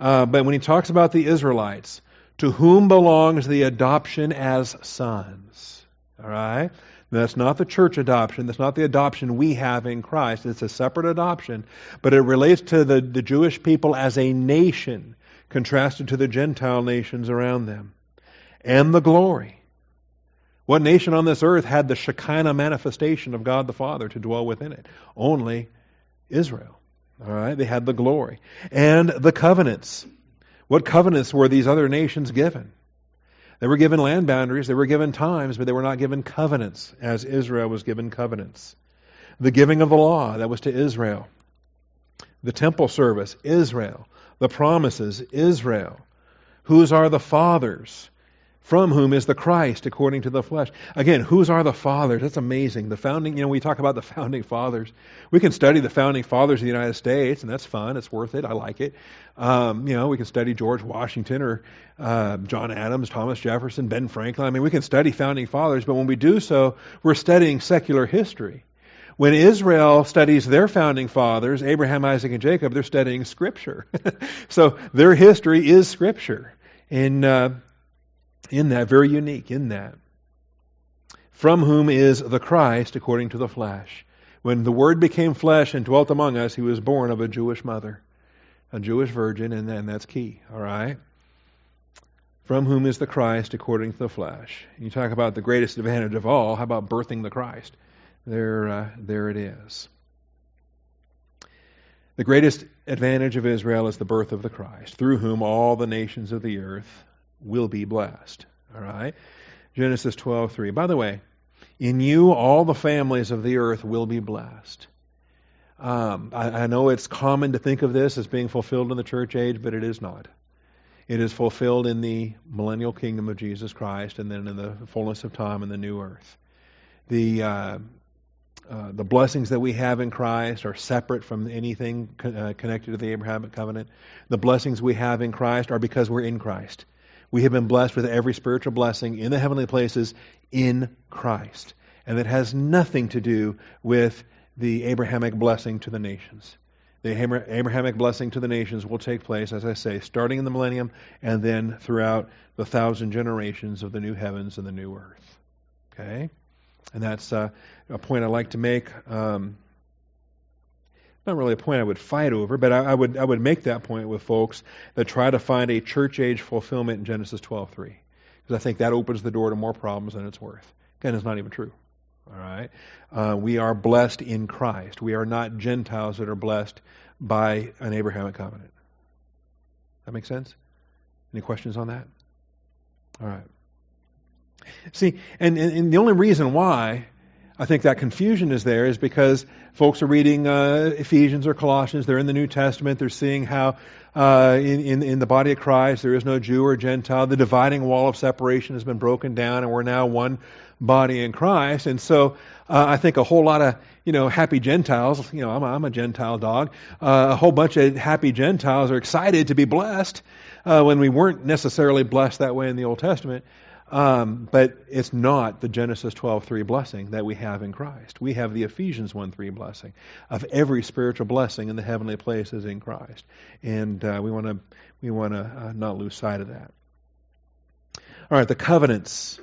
Uh, but when he talks about the Israelites, to whom belongs the adoption as sons? All right, that's not the church adoption. That's not the adoption we have in Christ. It's a separate adoption, but it relates to the, the Jewish people as a nation, contrasted to the Gentile nations around them, and the glory. What nation on this earth had the Shekinah manifestation of God the Father to dwell within it? Only Israel. All right, they had the glory and the covenants. What covenants were these other nations given? They were given land boundaries, they were given times, but they were not given covenants as Israel was given covenants. The giving of the law, that was to Israel. The temple service, Israel. The promises, Israel. Whose are the fathers? From whom is the Christ according to the flesh. Again, whose are the fathers? That's amazing. The founding, you know, we talk about the founding fathers. We can study the founding fathers of the United States, and that's fun. It's worth it. I like it. Um, you know, we can study George Washington or uh, John Adams, Thomas Jefferson, Ben Franklin. I mean, we can study founding fathers, but when we do so, we're studying secular history. When Israel studies their founding fathers, Abraham, Isaac, and Jacob, they're studying Scripture. so their history is Scripture. And uh, in that, very unique in that. From whom is the Christ according to the flesh. When the Word became flesh and dwelt among us, he was born of a Jewish mother, a Jewish virgin, and, and that's key, all right? From whom is the Christ according to the flesh. You talk about the greatest advantage of all. How about birthing the Christ? There, uh, there it is. The greatest advantage of Israel is the birth of the Christ, through whom all the nations of the earth will be blessed. All right? Genesis 12:3. By the way, in you all the families of the earth will be blessed. Um, I, I know it's common to think of this as being fulfilled in the church age, but it is not. It is fulfilled in the millennial kingdom of Jesus Christ, and then in the fullness of time in the new earth. The uh, uh, the blessings that we have in Christ are separate from anything co- uh, connected to the Abrahamic covenant. The blessings we have in Christ are because we're in Christ. We have been blessed with every spiritual blessing in the heavenly places in Christ. And that has nothing to do with the Abrahamic blessing to the nations. The Abrahamic blessing to the nations will take place, as I say, starting in the millennium and then throughout the thousand generations of the new heavens and the new earth. Okay? And that's uh, a point I like to make. Um, not really a point I would fight over, but I, I, would I would make that point with folks that try to find a church age fulfillment in Genesis 12:3, because I think that opens the door to more problems than it's worth. Again, it's not even true. All right, uh, we are blessed in Christ. We are not Gentiles that are blessed by an Abrahamic covenant. That makes sense? Any questions on that? All right. See, and, and, and the only reason why I think that confusion is there is because folks are reading uh, Ephesians or Colossians. They're in the New Testament. They're seeing how uh, in, in, in the body of Christ there is no Jew or Gentile. The dividing wall of separation has been broken down, and we're now one body in Christ. And so uh, I think a whole lot of you know happy Gentiles. You know, I'm a, I'm a Gentile dog. Uh, a whole bunch of happy Gentiles are excited to be blessed uh, when we weren't necessarily blessed that way in the Old Testament. Um, but it's not the Genesis 12:3 blessing that we have in Christ. We have the Ephesians 1:3 blessing of every spiritual blessing in the heavenly places in Christ, and uh, we want to we want to uh, not lose sight of that. All right, the covenants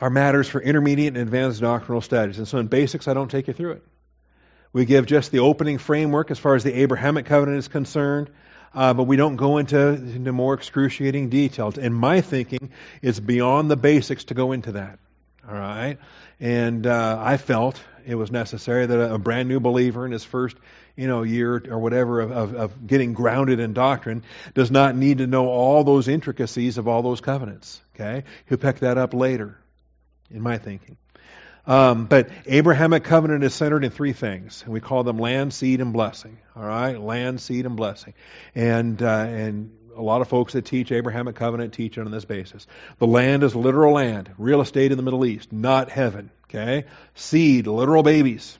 are matters for intermediate and advanced doctrinal studies, and so in basics, I don't take you through it. We give just the opening framework as far as the Abrahamic covenant is concerned uh, but we don't go into, into more excruciating details. In my thinking, it's beyond the basics to go into that. All right? And uh, I felt it was necessary that a, a, brand new believer in his first you know, year or whatever of, of, of getting grounded in doctrine does not need to know all those intricacies of all those covenants. Okay? He'll pick that up later, in my thinking. Um, but Abrahamic covenant is centered in three things, and we call them land, seed, and blessing. All right, land, seed, and blessing. And uh, and a lot of folks that teach Abrahamic covenant teach it on this basis. The land is literal land, real estate in the Middle East, not heaven. Okay, seed, literal babies,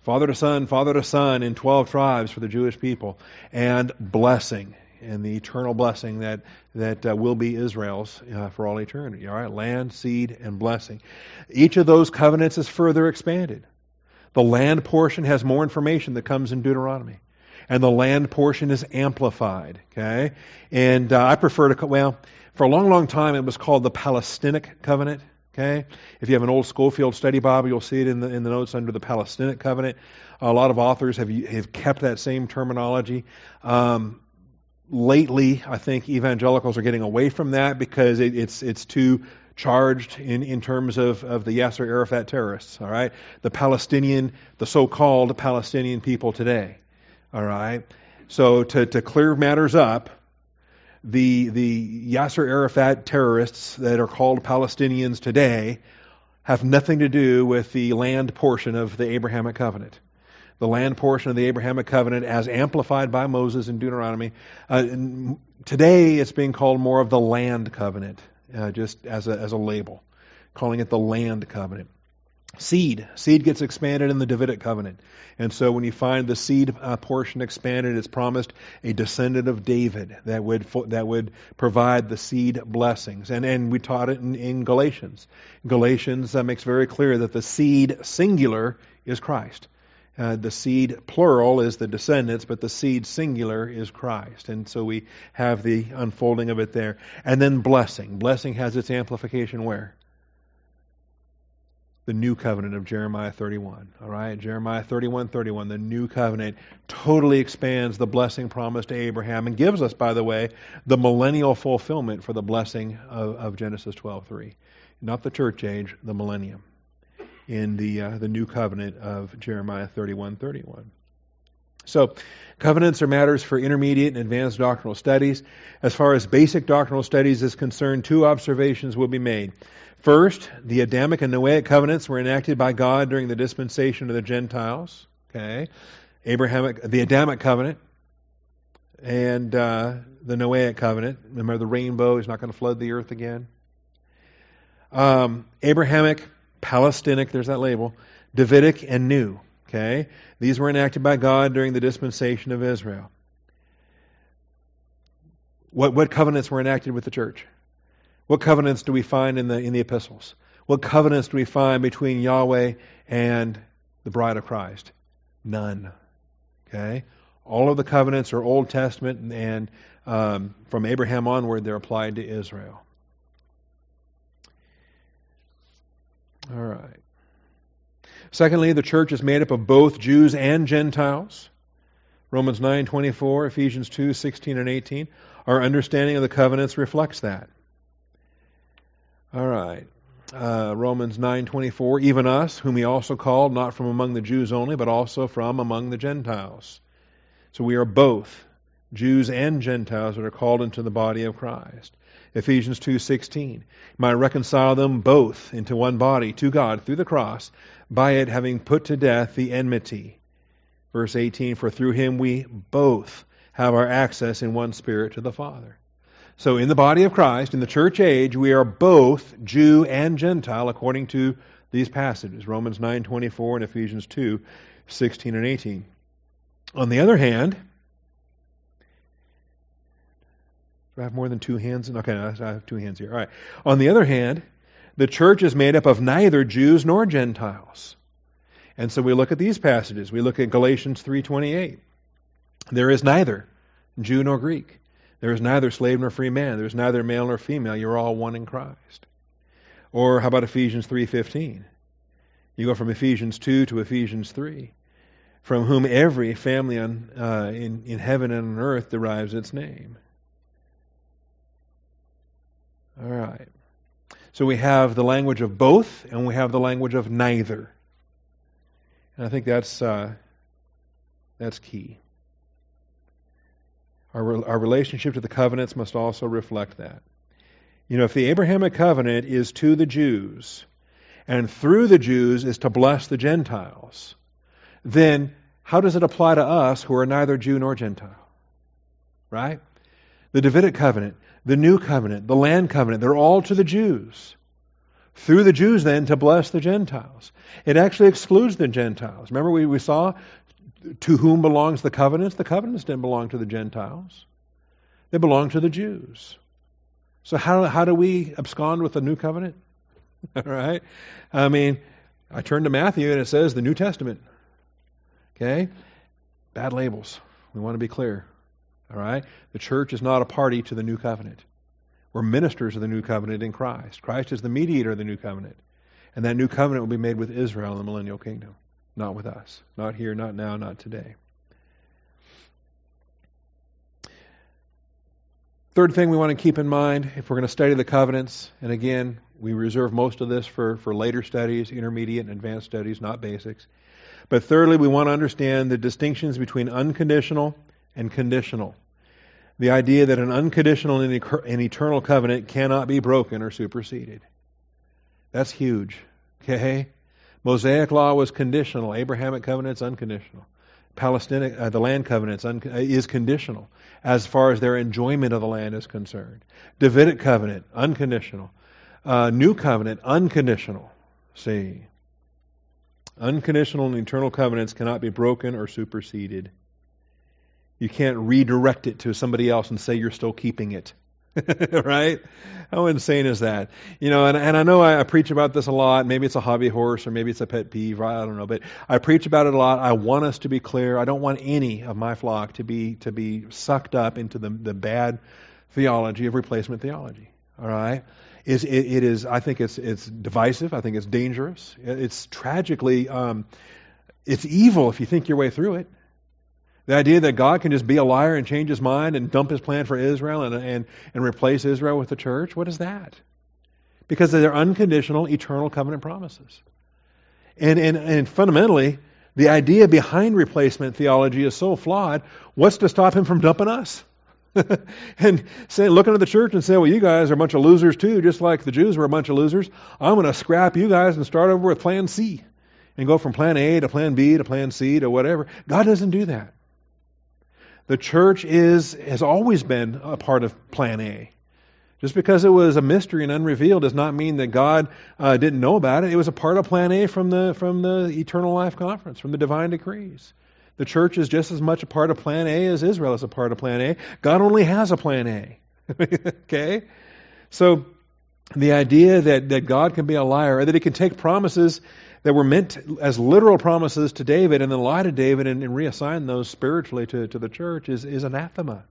father to son, father to son in twelve tribes for the Jewish people, and blessing and the eternal blessing that that uh, will be Israel's uh, for all eternity. All right, land, seed, and blessing. Each of those covenants is further expanded. The land portion has more information that comes in Deuteronomy, and the land portion is amplified. Okay, and uh, I prefer to well for a long, long time it was called the Palestinic covenant. Okay, if you have an old Scofield Study Bible, you'll see it in the in the notes under the Palestinic covenant. A lot of authors have have kept that same terminology. Um, lately, I think evangelicals are getting away from that because it, it's it's too charged in, in terms of, of the Yasser Arafat terrorists, all right? The Palestinian, the so called Palestinian people today, all right? So to, to clear matters up, the, the Yasser Arafat terrorists that are called Palestinians today have nothing to do with the land portion of the Abrahamic covenant the land portion of the Abrahamic covenant as amplified by Moses in Deuteronomy. Uh, today it's being called more of the land covenant, uh, just as a, as a label, calling it the land covenant. Seed. Seed gets expanded in the Davidic covenant. And so when you find the seed uh, portion expanded, it's promised a descendant of David that would, that would provide the seed blessings. And, and we taught it in, in Galatians. Galatians uh, makes very clear that the seed singular is Christ. Uh, the seed plural is the descendants, but the seed singular is Christ. And so we have the unfolding of it there. And then blessing. Blessing has its amplification where? The new covenant of Jeremiah 31. All right? Jeremiah 31 31, the new covenant totally expands the blessing promised to Abraham and gives us, by the way, the millennial fulfillment for the blessing of, of Genesis 12 3. Not the church age, the millennium in the uh, the new covenant of Jeremiah 31:31. So, covenants are matters for intermediate and advanced doctrinal studies. As far as basic doctrinal studies is concerned, two observations will be made. First, the Adamic and Noahic covenants were enacted by God during the dispensation of the Gentiles. Okay, Abrahamic, the Adamic covenant, and uh, the Noahic covenant. Remember, the rainbow is not going to flood the earth again. Um, Abrahamic Palestinic, there's that label, Davidic, and new. Okay? These were enacted by God during the dispensation of Israel. What, what covenants were enacted with the church? What covenants do we find in the, in the epistles? What covenants do we find between Yahweh and the bride of Christ? None. Okay? All of the covenants are Old Testament, and um, from Abraham onward, they're applied to Israel. All right. Secondly, the church is made up of both Jews and Gentiles. Romans 9:24, Ephesians 2:16 and 18. Our understanding of the covenants reflects that. All right. Uh, Romans 9:24, even us, whom he also called, not from among the Jews only, but also from among the Gentiles. So we are both Jews and Gentiles that are called into the body of Christ. Ephesians 2:16. Might reconcile them both into one body to God through the cross, by it having put to death the enmity. Verse 18, for through him we both have our access in one spirit to the Father. So in the body of Christ, in the church age, we are both Jew and Gentile according to these passages, Romans 9:24 and Ephesians 2:16 and 18. On the other hand, do I have more than two hands? Okay, I have two hands here. All right. On the other hand, the church is made up of neither Jews nor Gentiles. And so we look at these passages. We look at Galatians 3:28. There is neither Jew nor Greek. There is neither slave nor free man. There is neither male nor female. You're all one in Christ. Or how about Ephesians 3:15? You go from Ephesians 2 to Ephesians 3, from whom every family on, uh, in, in heaven and on earth derives its name. All right. So we have the language of both, and we have the language of neither. And I think that's uh, that's key. Our, our relationship to the covenants must also reflect that. You know, if the Abrahamic covenant is to the Jews, and through the Jews is to bless the Gentiles, then how does it apply to us who are neither Jew nor Gentile? Right? The Davidic covenant, the new covenant, the land covenant, they're all to the Jews. Through the Jews, then, to bless the Gentiles. It actually excludes the Gentiles. Remember, we, we saw to whom belongs the covenants? The covenants didn't belong to the Gentiles, they belong to the Jews. So, how, how do we abscond with the new covenant? All right? I mean, I turn to Matthew and it says the New Testament. Okay? Bad labels. We want to be clear. All right? The church is not a party to the new covenant. We're ministers of the new covenant in Christ. Christ is the mediator of the new covenant. And that new covenant will be made with Israel in the millennial kingdom, not with us. Not here, not now, not today. Third thing we want to keep in mind if we're going to study the covenants, and again, we reserve most of this for, for later studies, intermediate and advanced studies, not basics. But thirdly, we want to understand the distinctions between unconditional and conditional. The idea that an unconditional and eternal covenant cannot be broken or superseded. That's huge. Okay? Mosaic law was conditional. Abrahamic covenant's unconditional. Palestinian, uh, the land covenant un- uh, is conditional as far as their enjoyment of the land is concerned. Davidic covenant, unconditional. Uh, New covenant, unconditional. See, unconditional and eternal covenants cannot be broken or superseded. You can't redirect it to somebody else and say you're still keeping it. right? How insane is that? You know, and, and I know I, I, preach about this a lot. Maybe it's a hobby horse or maybe it's a pet peeve. I don't know, but I preach about it a lot. I want us to be clear. I don't want any of my flock to be to be sucked up into the the bad theology of replacement theology. All right, is it, it is. I think it's it's divisive. I think it's dangerous. It's tragically. Um, it's evil if you think your way through it. The idea that God can just be a liar and change his mind and dump his plan for Israel and, and, and replace Israel with the church, what is that? Because they're unconditional, eternal covenant promises. And, and, and fundamentally, the idea behind replacement theology is so flawed. What's to stop him from dumping us? and saying, looking at the church and saying, well, you guys are a bunch of losers too, just like the Jews were a bunch of losers. I'm going to scrap you guys and start over with plan C and go from plan A to plan B to plan C to whatever. God doesn't do that. The church is has always been a part of Plan A. Just because it was a mystery and unrevealed does not mean that God uh, didn't know about it. It was a part of Plan A from the from the Eternal Life Conference, from the divine decrees. The church is just as much a part of Plan A as Israel is a part of Plan A. God only has a Plan A. okay, so the idea that that God can be a liar, or that He can take promises that were meant as literal promises to David and then lie to David and, and reassign those spiritually to, to the church is, is anathema.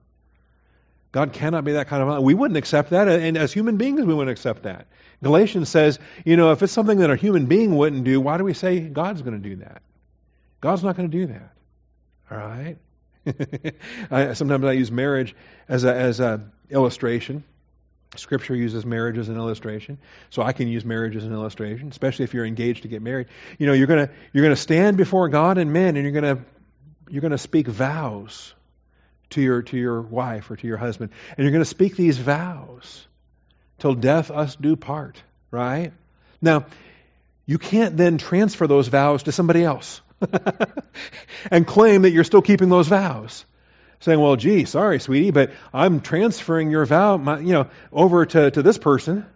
God cannot be that kind of. We wouldn't accept that, and as human beings, we wouldn't accept that. Galatians says, you know, if it's something that a human being wouldn't do, why do we say God's going to do that? God's not going to do that. All right. I, sometimes I use marriage as a as a illustration. Scripture uses marriage as an illustration, so I can use marriage as an illustration, especially if you're engaged to get married. You know, you're gonna you're gonna stand before God and men, and you're gonna you're gonna speak vows to your to your wife or to your husband, and you're gonna speak these vows. till death us do part, right? Now, you can't then transfer those vows to somebody else and claim that you're still keeping those vows. Saying, well, gee, sorry, sweetie, but I'm transferring your vow, my, you know, over to, to this person.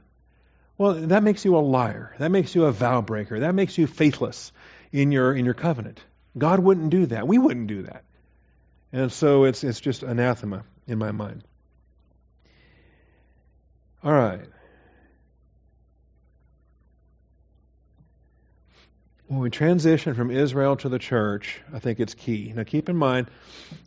Well, that makes you a liar. That makes you a vow breaker. That makes you faithless in your in your covenant. God wouldn't do that. We wouldn't do that. And so it's it's just anathema in my mind. All right. When we transition from Israel to the church, I think it's key. Now, keep in mind,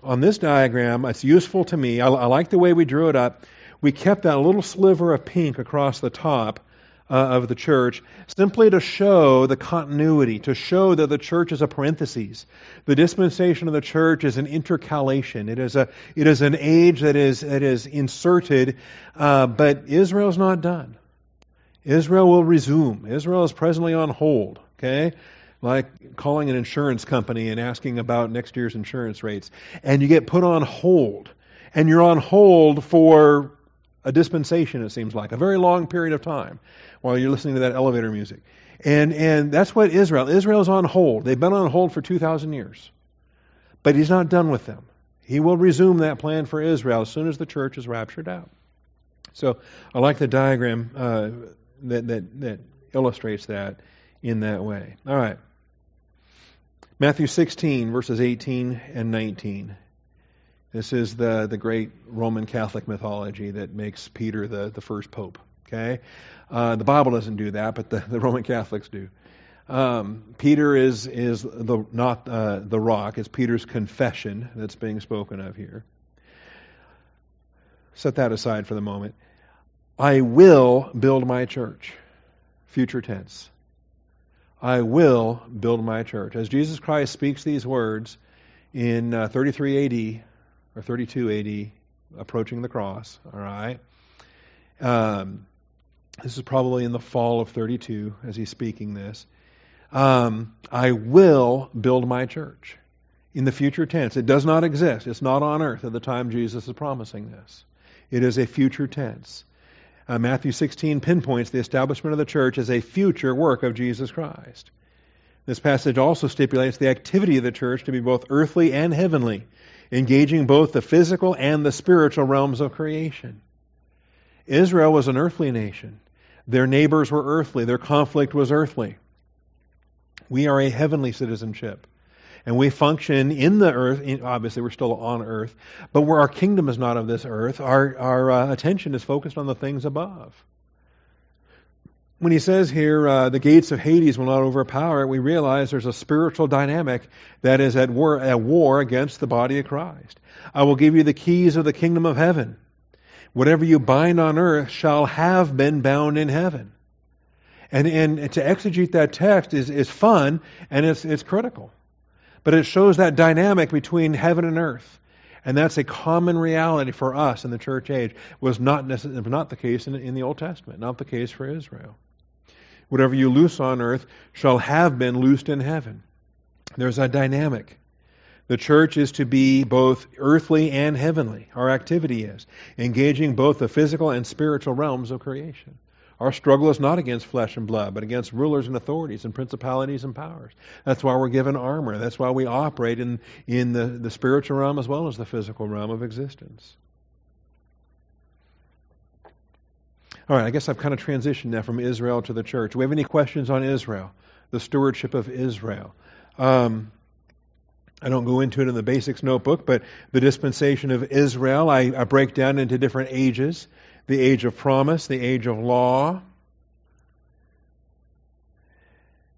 on this diagram, it's useful to me. I, I like the way we drew it up. We kept that little sliver of pink across the top uh, of the church simply to show the continuity, to show that the church is a parenthesis. The dispensation of the church is an intercalation. It is a it is an age that is that is inserted, uh, but Israel's not done. Israel will resume. Israel is presently on hold. Okay? Like calling an insurance company and asking about next year's insurance rates. And you get put on hold. And you're on hold for a dispensation, it seems like, a very long period of time while you're listening to that elevator music. And, and that's what Israel, Israel's on hold. They've been on hold for 2,000 years. But he's not done with them. He will resume that plan for Israel as soon as the church is raptured out. So I like the diagram uh, that, that, that illustrates that in that way. All right. Matthew 16, verses 18 and 19. This is the, the great Roman Catholic mythology that makes Peter the, the first pope. Okay? Uh, the Bible doesn't do that, but the, the Roman Catholics do. Um, Peter is, is the, not uh, the rock, it's Peter's confession that's being spoken of here. Set that aside for the moment. I will build my church. Future tense. I will build my church. As Jesus Christ speaks these words in uh, 33 AD or 32 AD, approaching the cross, all right? Um, this is probably in the fall of 32 as he's speaking this. Um, I will build my church. In the future tense. It does not exist. It's not on earth at the time Jesus is promising this. It is a future tense. Uh, Matthew 16 pinpoints the establishment of the church as a future work of Jesus Christ. This passage also stipulates the activity of the church to be both earthly and heavenly, engaging both the physical and the spiritual realms of creation. Israel was an earthly nation. Their neighbors were earthly. Their conflict was earthly. We are a heavenly citizenship and we function in the earth. Obviously, we're still on earth, but where our kingdom is not of this earth, our, our uh, attention is focused on the things above. When he says here, uh, the gates of Hades will not overpower it, we realize there's a spiritual dynamic that is at war, at war against the body of Christ. I will give you the keys of the kingdom of heaven. Whatever you bind on earth shall have been bound in heaven. And, and to exegete that text is, is fun and it's, it's critical. But it shows that dynamic between heaven and earth. And that's a common reality for us in the church age. Was not necessarily not the case in, in the Old Testament, not the case for Israel. Whatever you loose on earth shall have been loosed in heaven. There's a dynamic. The church is to be both earthly and heavenly. Our activity is engaging both the physical and spiritual realms of creation. Our struggle is not against flesh and blood, but against rulers and authorities and principalities and powers. That's why we're given armor. That's why we operate in, in the, the spiritual realm as well as the physical realm of existence. All right, I guess I've kind of transitioned now from Israel to the church. Do we have any questions on Israel, the stewardship of Israel? Um, I don't go into it in the basics notebook, but the dispensation of Israel, I, I break down into different ages the age of promise, the age of law.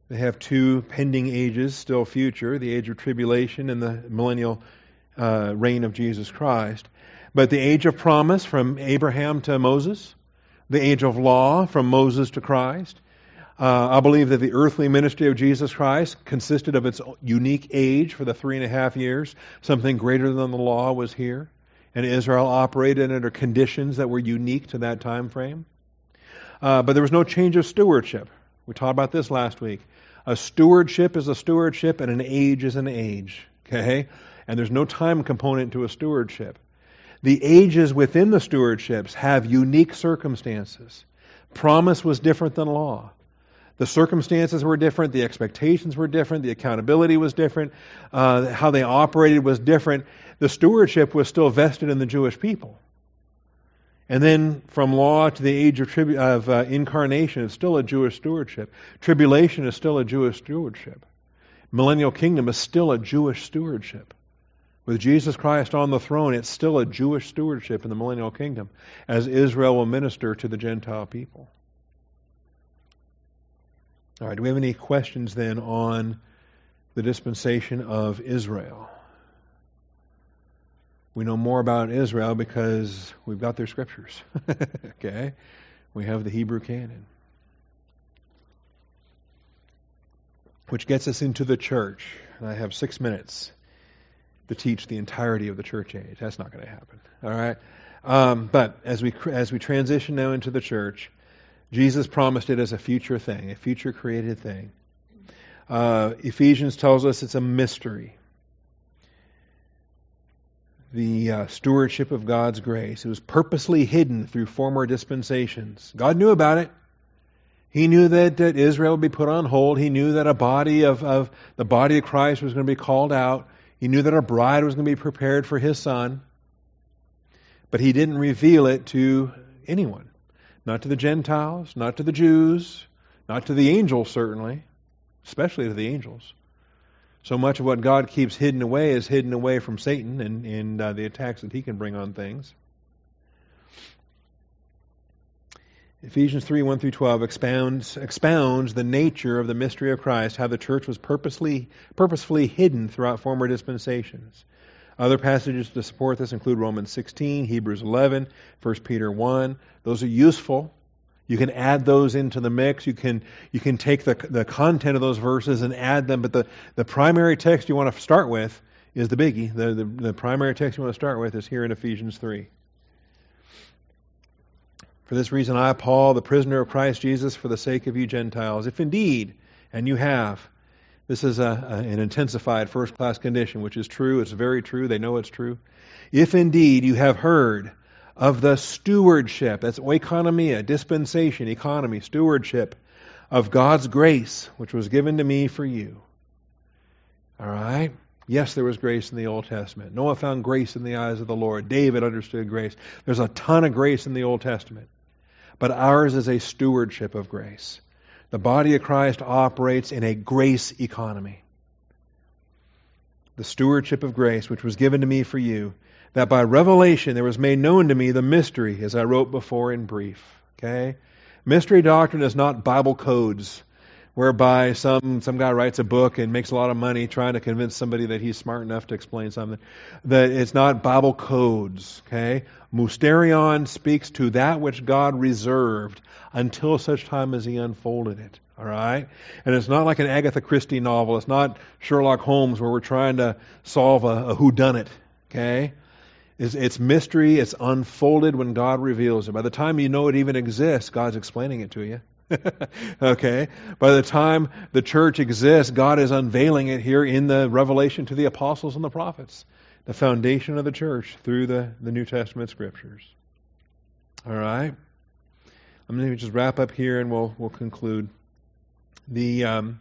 They have two pending ages still future the age of tribulation and the millennial uh, reign of Jesus Christ. But the age of promise from Abraham to Moses, the age of law from Moses to Christ. Uh, I believe that the earthly ministry of Jesus Christ consisted of its unique age for the three and a half years. Something greater than the law was here and Israel operated under conditions that were unique to that time frame. Uh, but there was no change of stewardship. We talked about this last week. A stewardship is a stewardship, and an age is an age. Okay? And there's no time component to a stewardship. The ages within the stewardships have unique circumstances. Promise was different than law. The circumstances were different, the expectations were different, the accountability was different, uh, how they operated was different. The stewardship was still vested in the Jewish people. And then from law to the age of, tribu- of uh, incarnation, it's still a Jewish stewardship. Tribulation is still a Jewish stewardship. Millennial kingdom is still a Jewish stewardship. With Jesus Christ on the throne, it's still a Jewish stewardship in the millennial kingdom as Israel will minister to the Gentile people. All right, do we have any questions then on the dispensation of Israel? We know more about Israel because we've got their scriptures. okay? We have the Hebrew canon. Which gets us into the church. And I have six minutes to teach the entirety of the church age. That's not going to happen. All right? Um, but as we, as we transition now into the church, Jesus promised it as a future thing, a future created thing. Uh, Ephesians tells us it's a mystery. The uh, stewardship of God's grace. It was purposely hidden through former dispensations. God knew about it. He knew that, that Israel would be put on hold. He knew that a body of, of the body of Christ was going to be called out. He knew that a bride was going to be prepared for his son. But he didn't reveal it to anyone. Not to the Gentiles, not to the Jews, not to the angels, certainly, especially to the angels. So much of what God keeps hidden away is hidden away from Satan and, and uh, the attacks that he can bring on things. Ephesians 3 1 through 12 expounds, expounds the nature of the mystery of Christ, how the church was purposely, purposefully hidden throughout former dispensations. Other passages to support this include Romans 16, Hebrews 11, 1 Peter 1. Those are useful. You can add those into the mix. You can you can take the the content of those verses and add them, but the, the primary text you want to start with is the biggie. The, the, the primary text you want to start with is here in Ephesians 3. For this reason, I, Paul, the prisoner of Christ Jesus, for the sake of you Gentiles, if indeed, and you have, this is a, a, an intensified first class condition, which is true. It's very true. They know it's true. If indeed you have heard of the stewardship, that's oikonomia, dispensation, economy, stewardship of God's grace, which was given to me for you. All right? Yes, there was grace in the Old Testament. Noah found grace in the eyes of the Lord. David understood grace. There's a ton of grace in the Old Testament. But ours is a stewardship of grace. The body of Christ operates in a grace economy. The stewardship of grace, which was given to me for you, that by revelation there was made known to me the mystery, as I wrote before in brief. Okay? Mystery doctrine is not Bible codes whereby some some guy writes a book and makes a lot of money trying to convince somebody that he's smart enough to explain something. That it's not Bible codes, okay? Mysterion speaks to that which God reserved until such time as he unfolded it. All right? And it's not like an Agatha Christie novel. It's not Sherlock Holmes where we're trying to solve a, a whodunit. Okay? It's, it's mystery. It's unfolded when God reveals it. By the time you know it even exists, God's explaining it to you. okay? By the time the church exists, God is unveiling it here in the revelation to the apostles and the prophets, the foundation of the church through the, the New Testament scriptures. All right? I'm going to just wrap up here and we'll, we'll conclude. The. Um,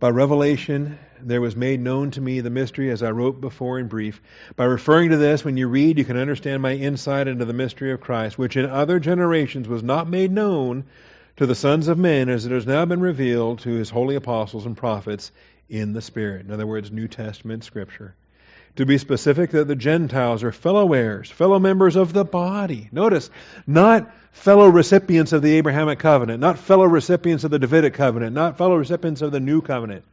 By revelation, there was made known to me the mystery as I wrote before in brief. By referring to this, when you read, you can understand my insight into the mystery of Christ, which in other generations was not made known to the sons of men as it has now been revealed to his holy apostles and prophets in the Spirit. In other words, New Testament Scripture. To be specific, that the Gentiles are fellow heirs, fellow members of the body. Notice, not fellow recipients of the Abrahamic covenant, not fellow recipients of the Davidic covenant, not fellow recipients of the new covenant,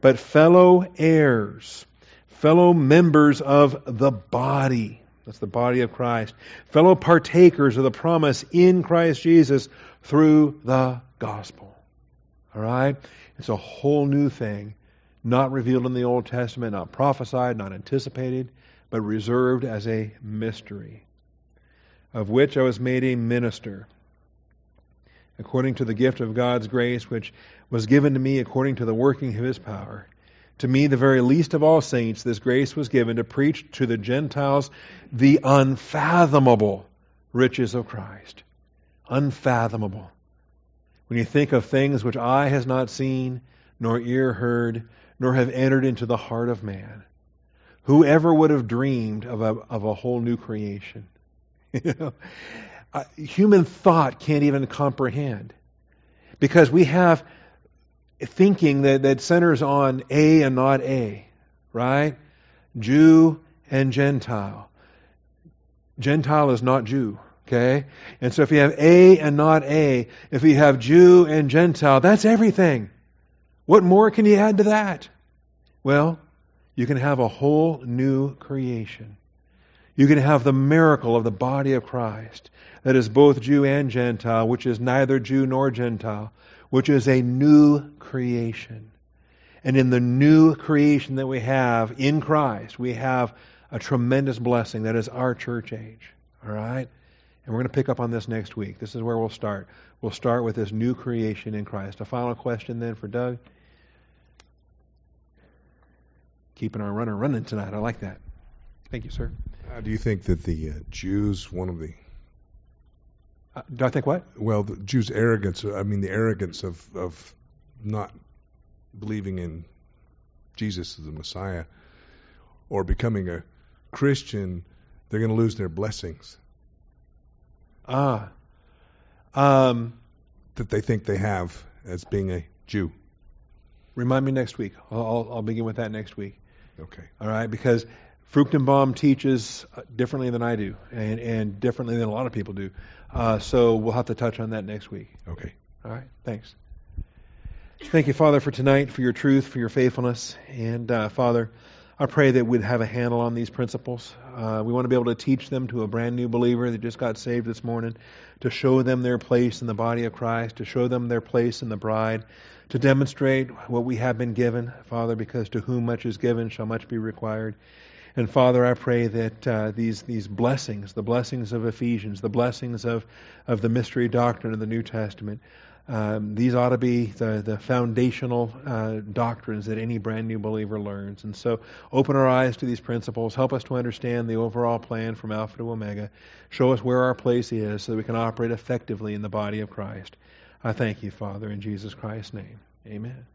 but fellow heirs, fellow members of the body. That's the body of Christ. Fellow partakers of the promise in Christ Jesus through the gospel. All right? It's a whole new thing not revealed in the Old Testament, not prophesied, not anticipated, but reserved as a mystery, of which I was made a minister, according to the gift of God's grace, which was given to me according to the working of His power. To me, the very least of all saints, this grace was given to preach to the Gentiles the unfathomable riches of Christ. Unfathomable. When you think of things which eye has not seen, nor ear heard, nor have entered into the heart of man, whoever would have dreamed of a, of a whole new creation? you know, uh, human thought can't even comprehend because we have thinking that, that centers on A and not A, right? Jew and Gentile. Gentile is not Jew, okay? And so if you have A and not A, if you have Jew and Gentile, that's everything. What more can you add to that? Well, you can have a whole new creation. You can have the miracle of the body of Christ that is both Jew and Gentile, which is neither Jew nor Gentile, which is a new creation. And in the new creation that we have in Christ, we have a tremendous blessing that is our church age. All right? And we're going to pick up on this next week. This is where we'll start. We'll start with this new creation in Christ. A final question then for Doug. Keeping our runner running tonight. I like that. Thank you, sir. Uh, do you think that the uh, Jews, one of the uh, do I think what? Well, the Jews' arrogance. I mean, the arrogance of of not believing in Jesus as the Messiah or becoming a Christian, they're going to lose their blessings. Ah. Um, that they think they have as being a Jew. Remind me next week. I'll, I'll, I'll begin with that next week. Okay. All right, because Fruchtenbaum teaches uh, differently than I do, and, and differently than a lot of people do. Uh, so we'll have to touch on that next week. Okay. All right. Thanks. Thank you, Father, for tonight, for your truth, for your faithfulness. And, uh, Father, I pray that we'd have a handle on these principles. Uh, we want to be able to teach them to a brand new believer that just got saved this morning, to show them their place in the body of Christ, to show them their place in the bride, to demonstrate what we have been given, Father, because to whom much is given shall much be required. And Father, I pray that uh, these these blessings, the blessings of Ephesians, the blessings of of the mystery doctrine of the New Testament, um, these ought to be the the foundational uh, doctrines that any brand new believer learns. And so, open our eyes to these principles. Help us to understand the overall plan from Alpha to Omega. Show us where our place is, so that we can operate effectively in the body of Christ. I thank you, Father, in Jesus Christ's name. Amen.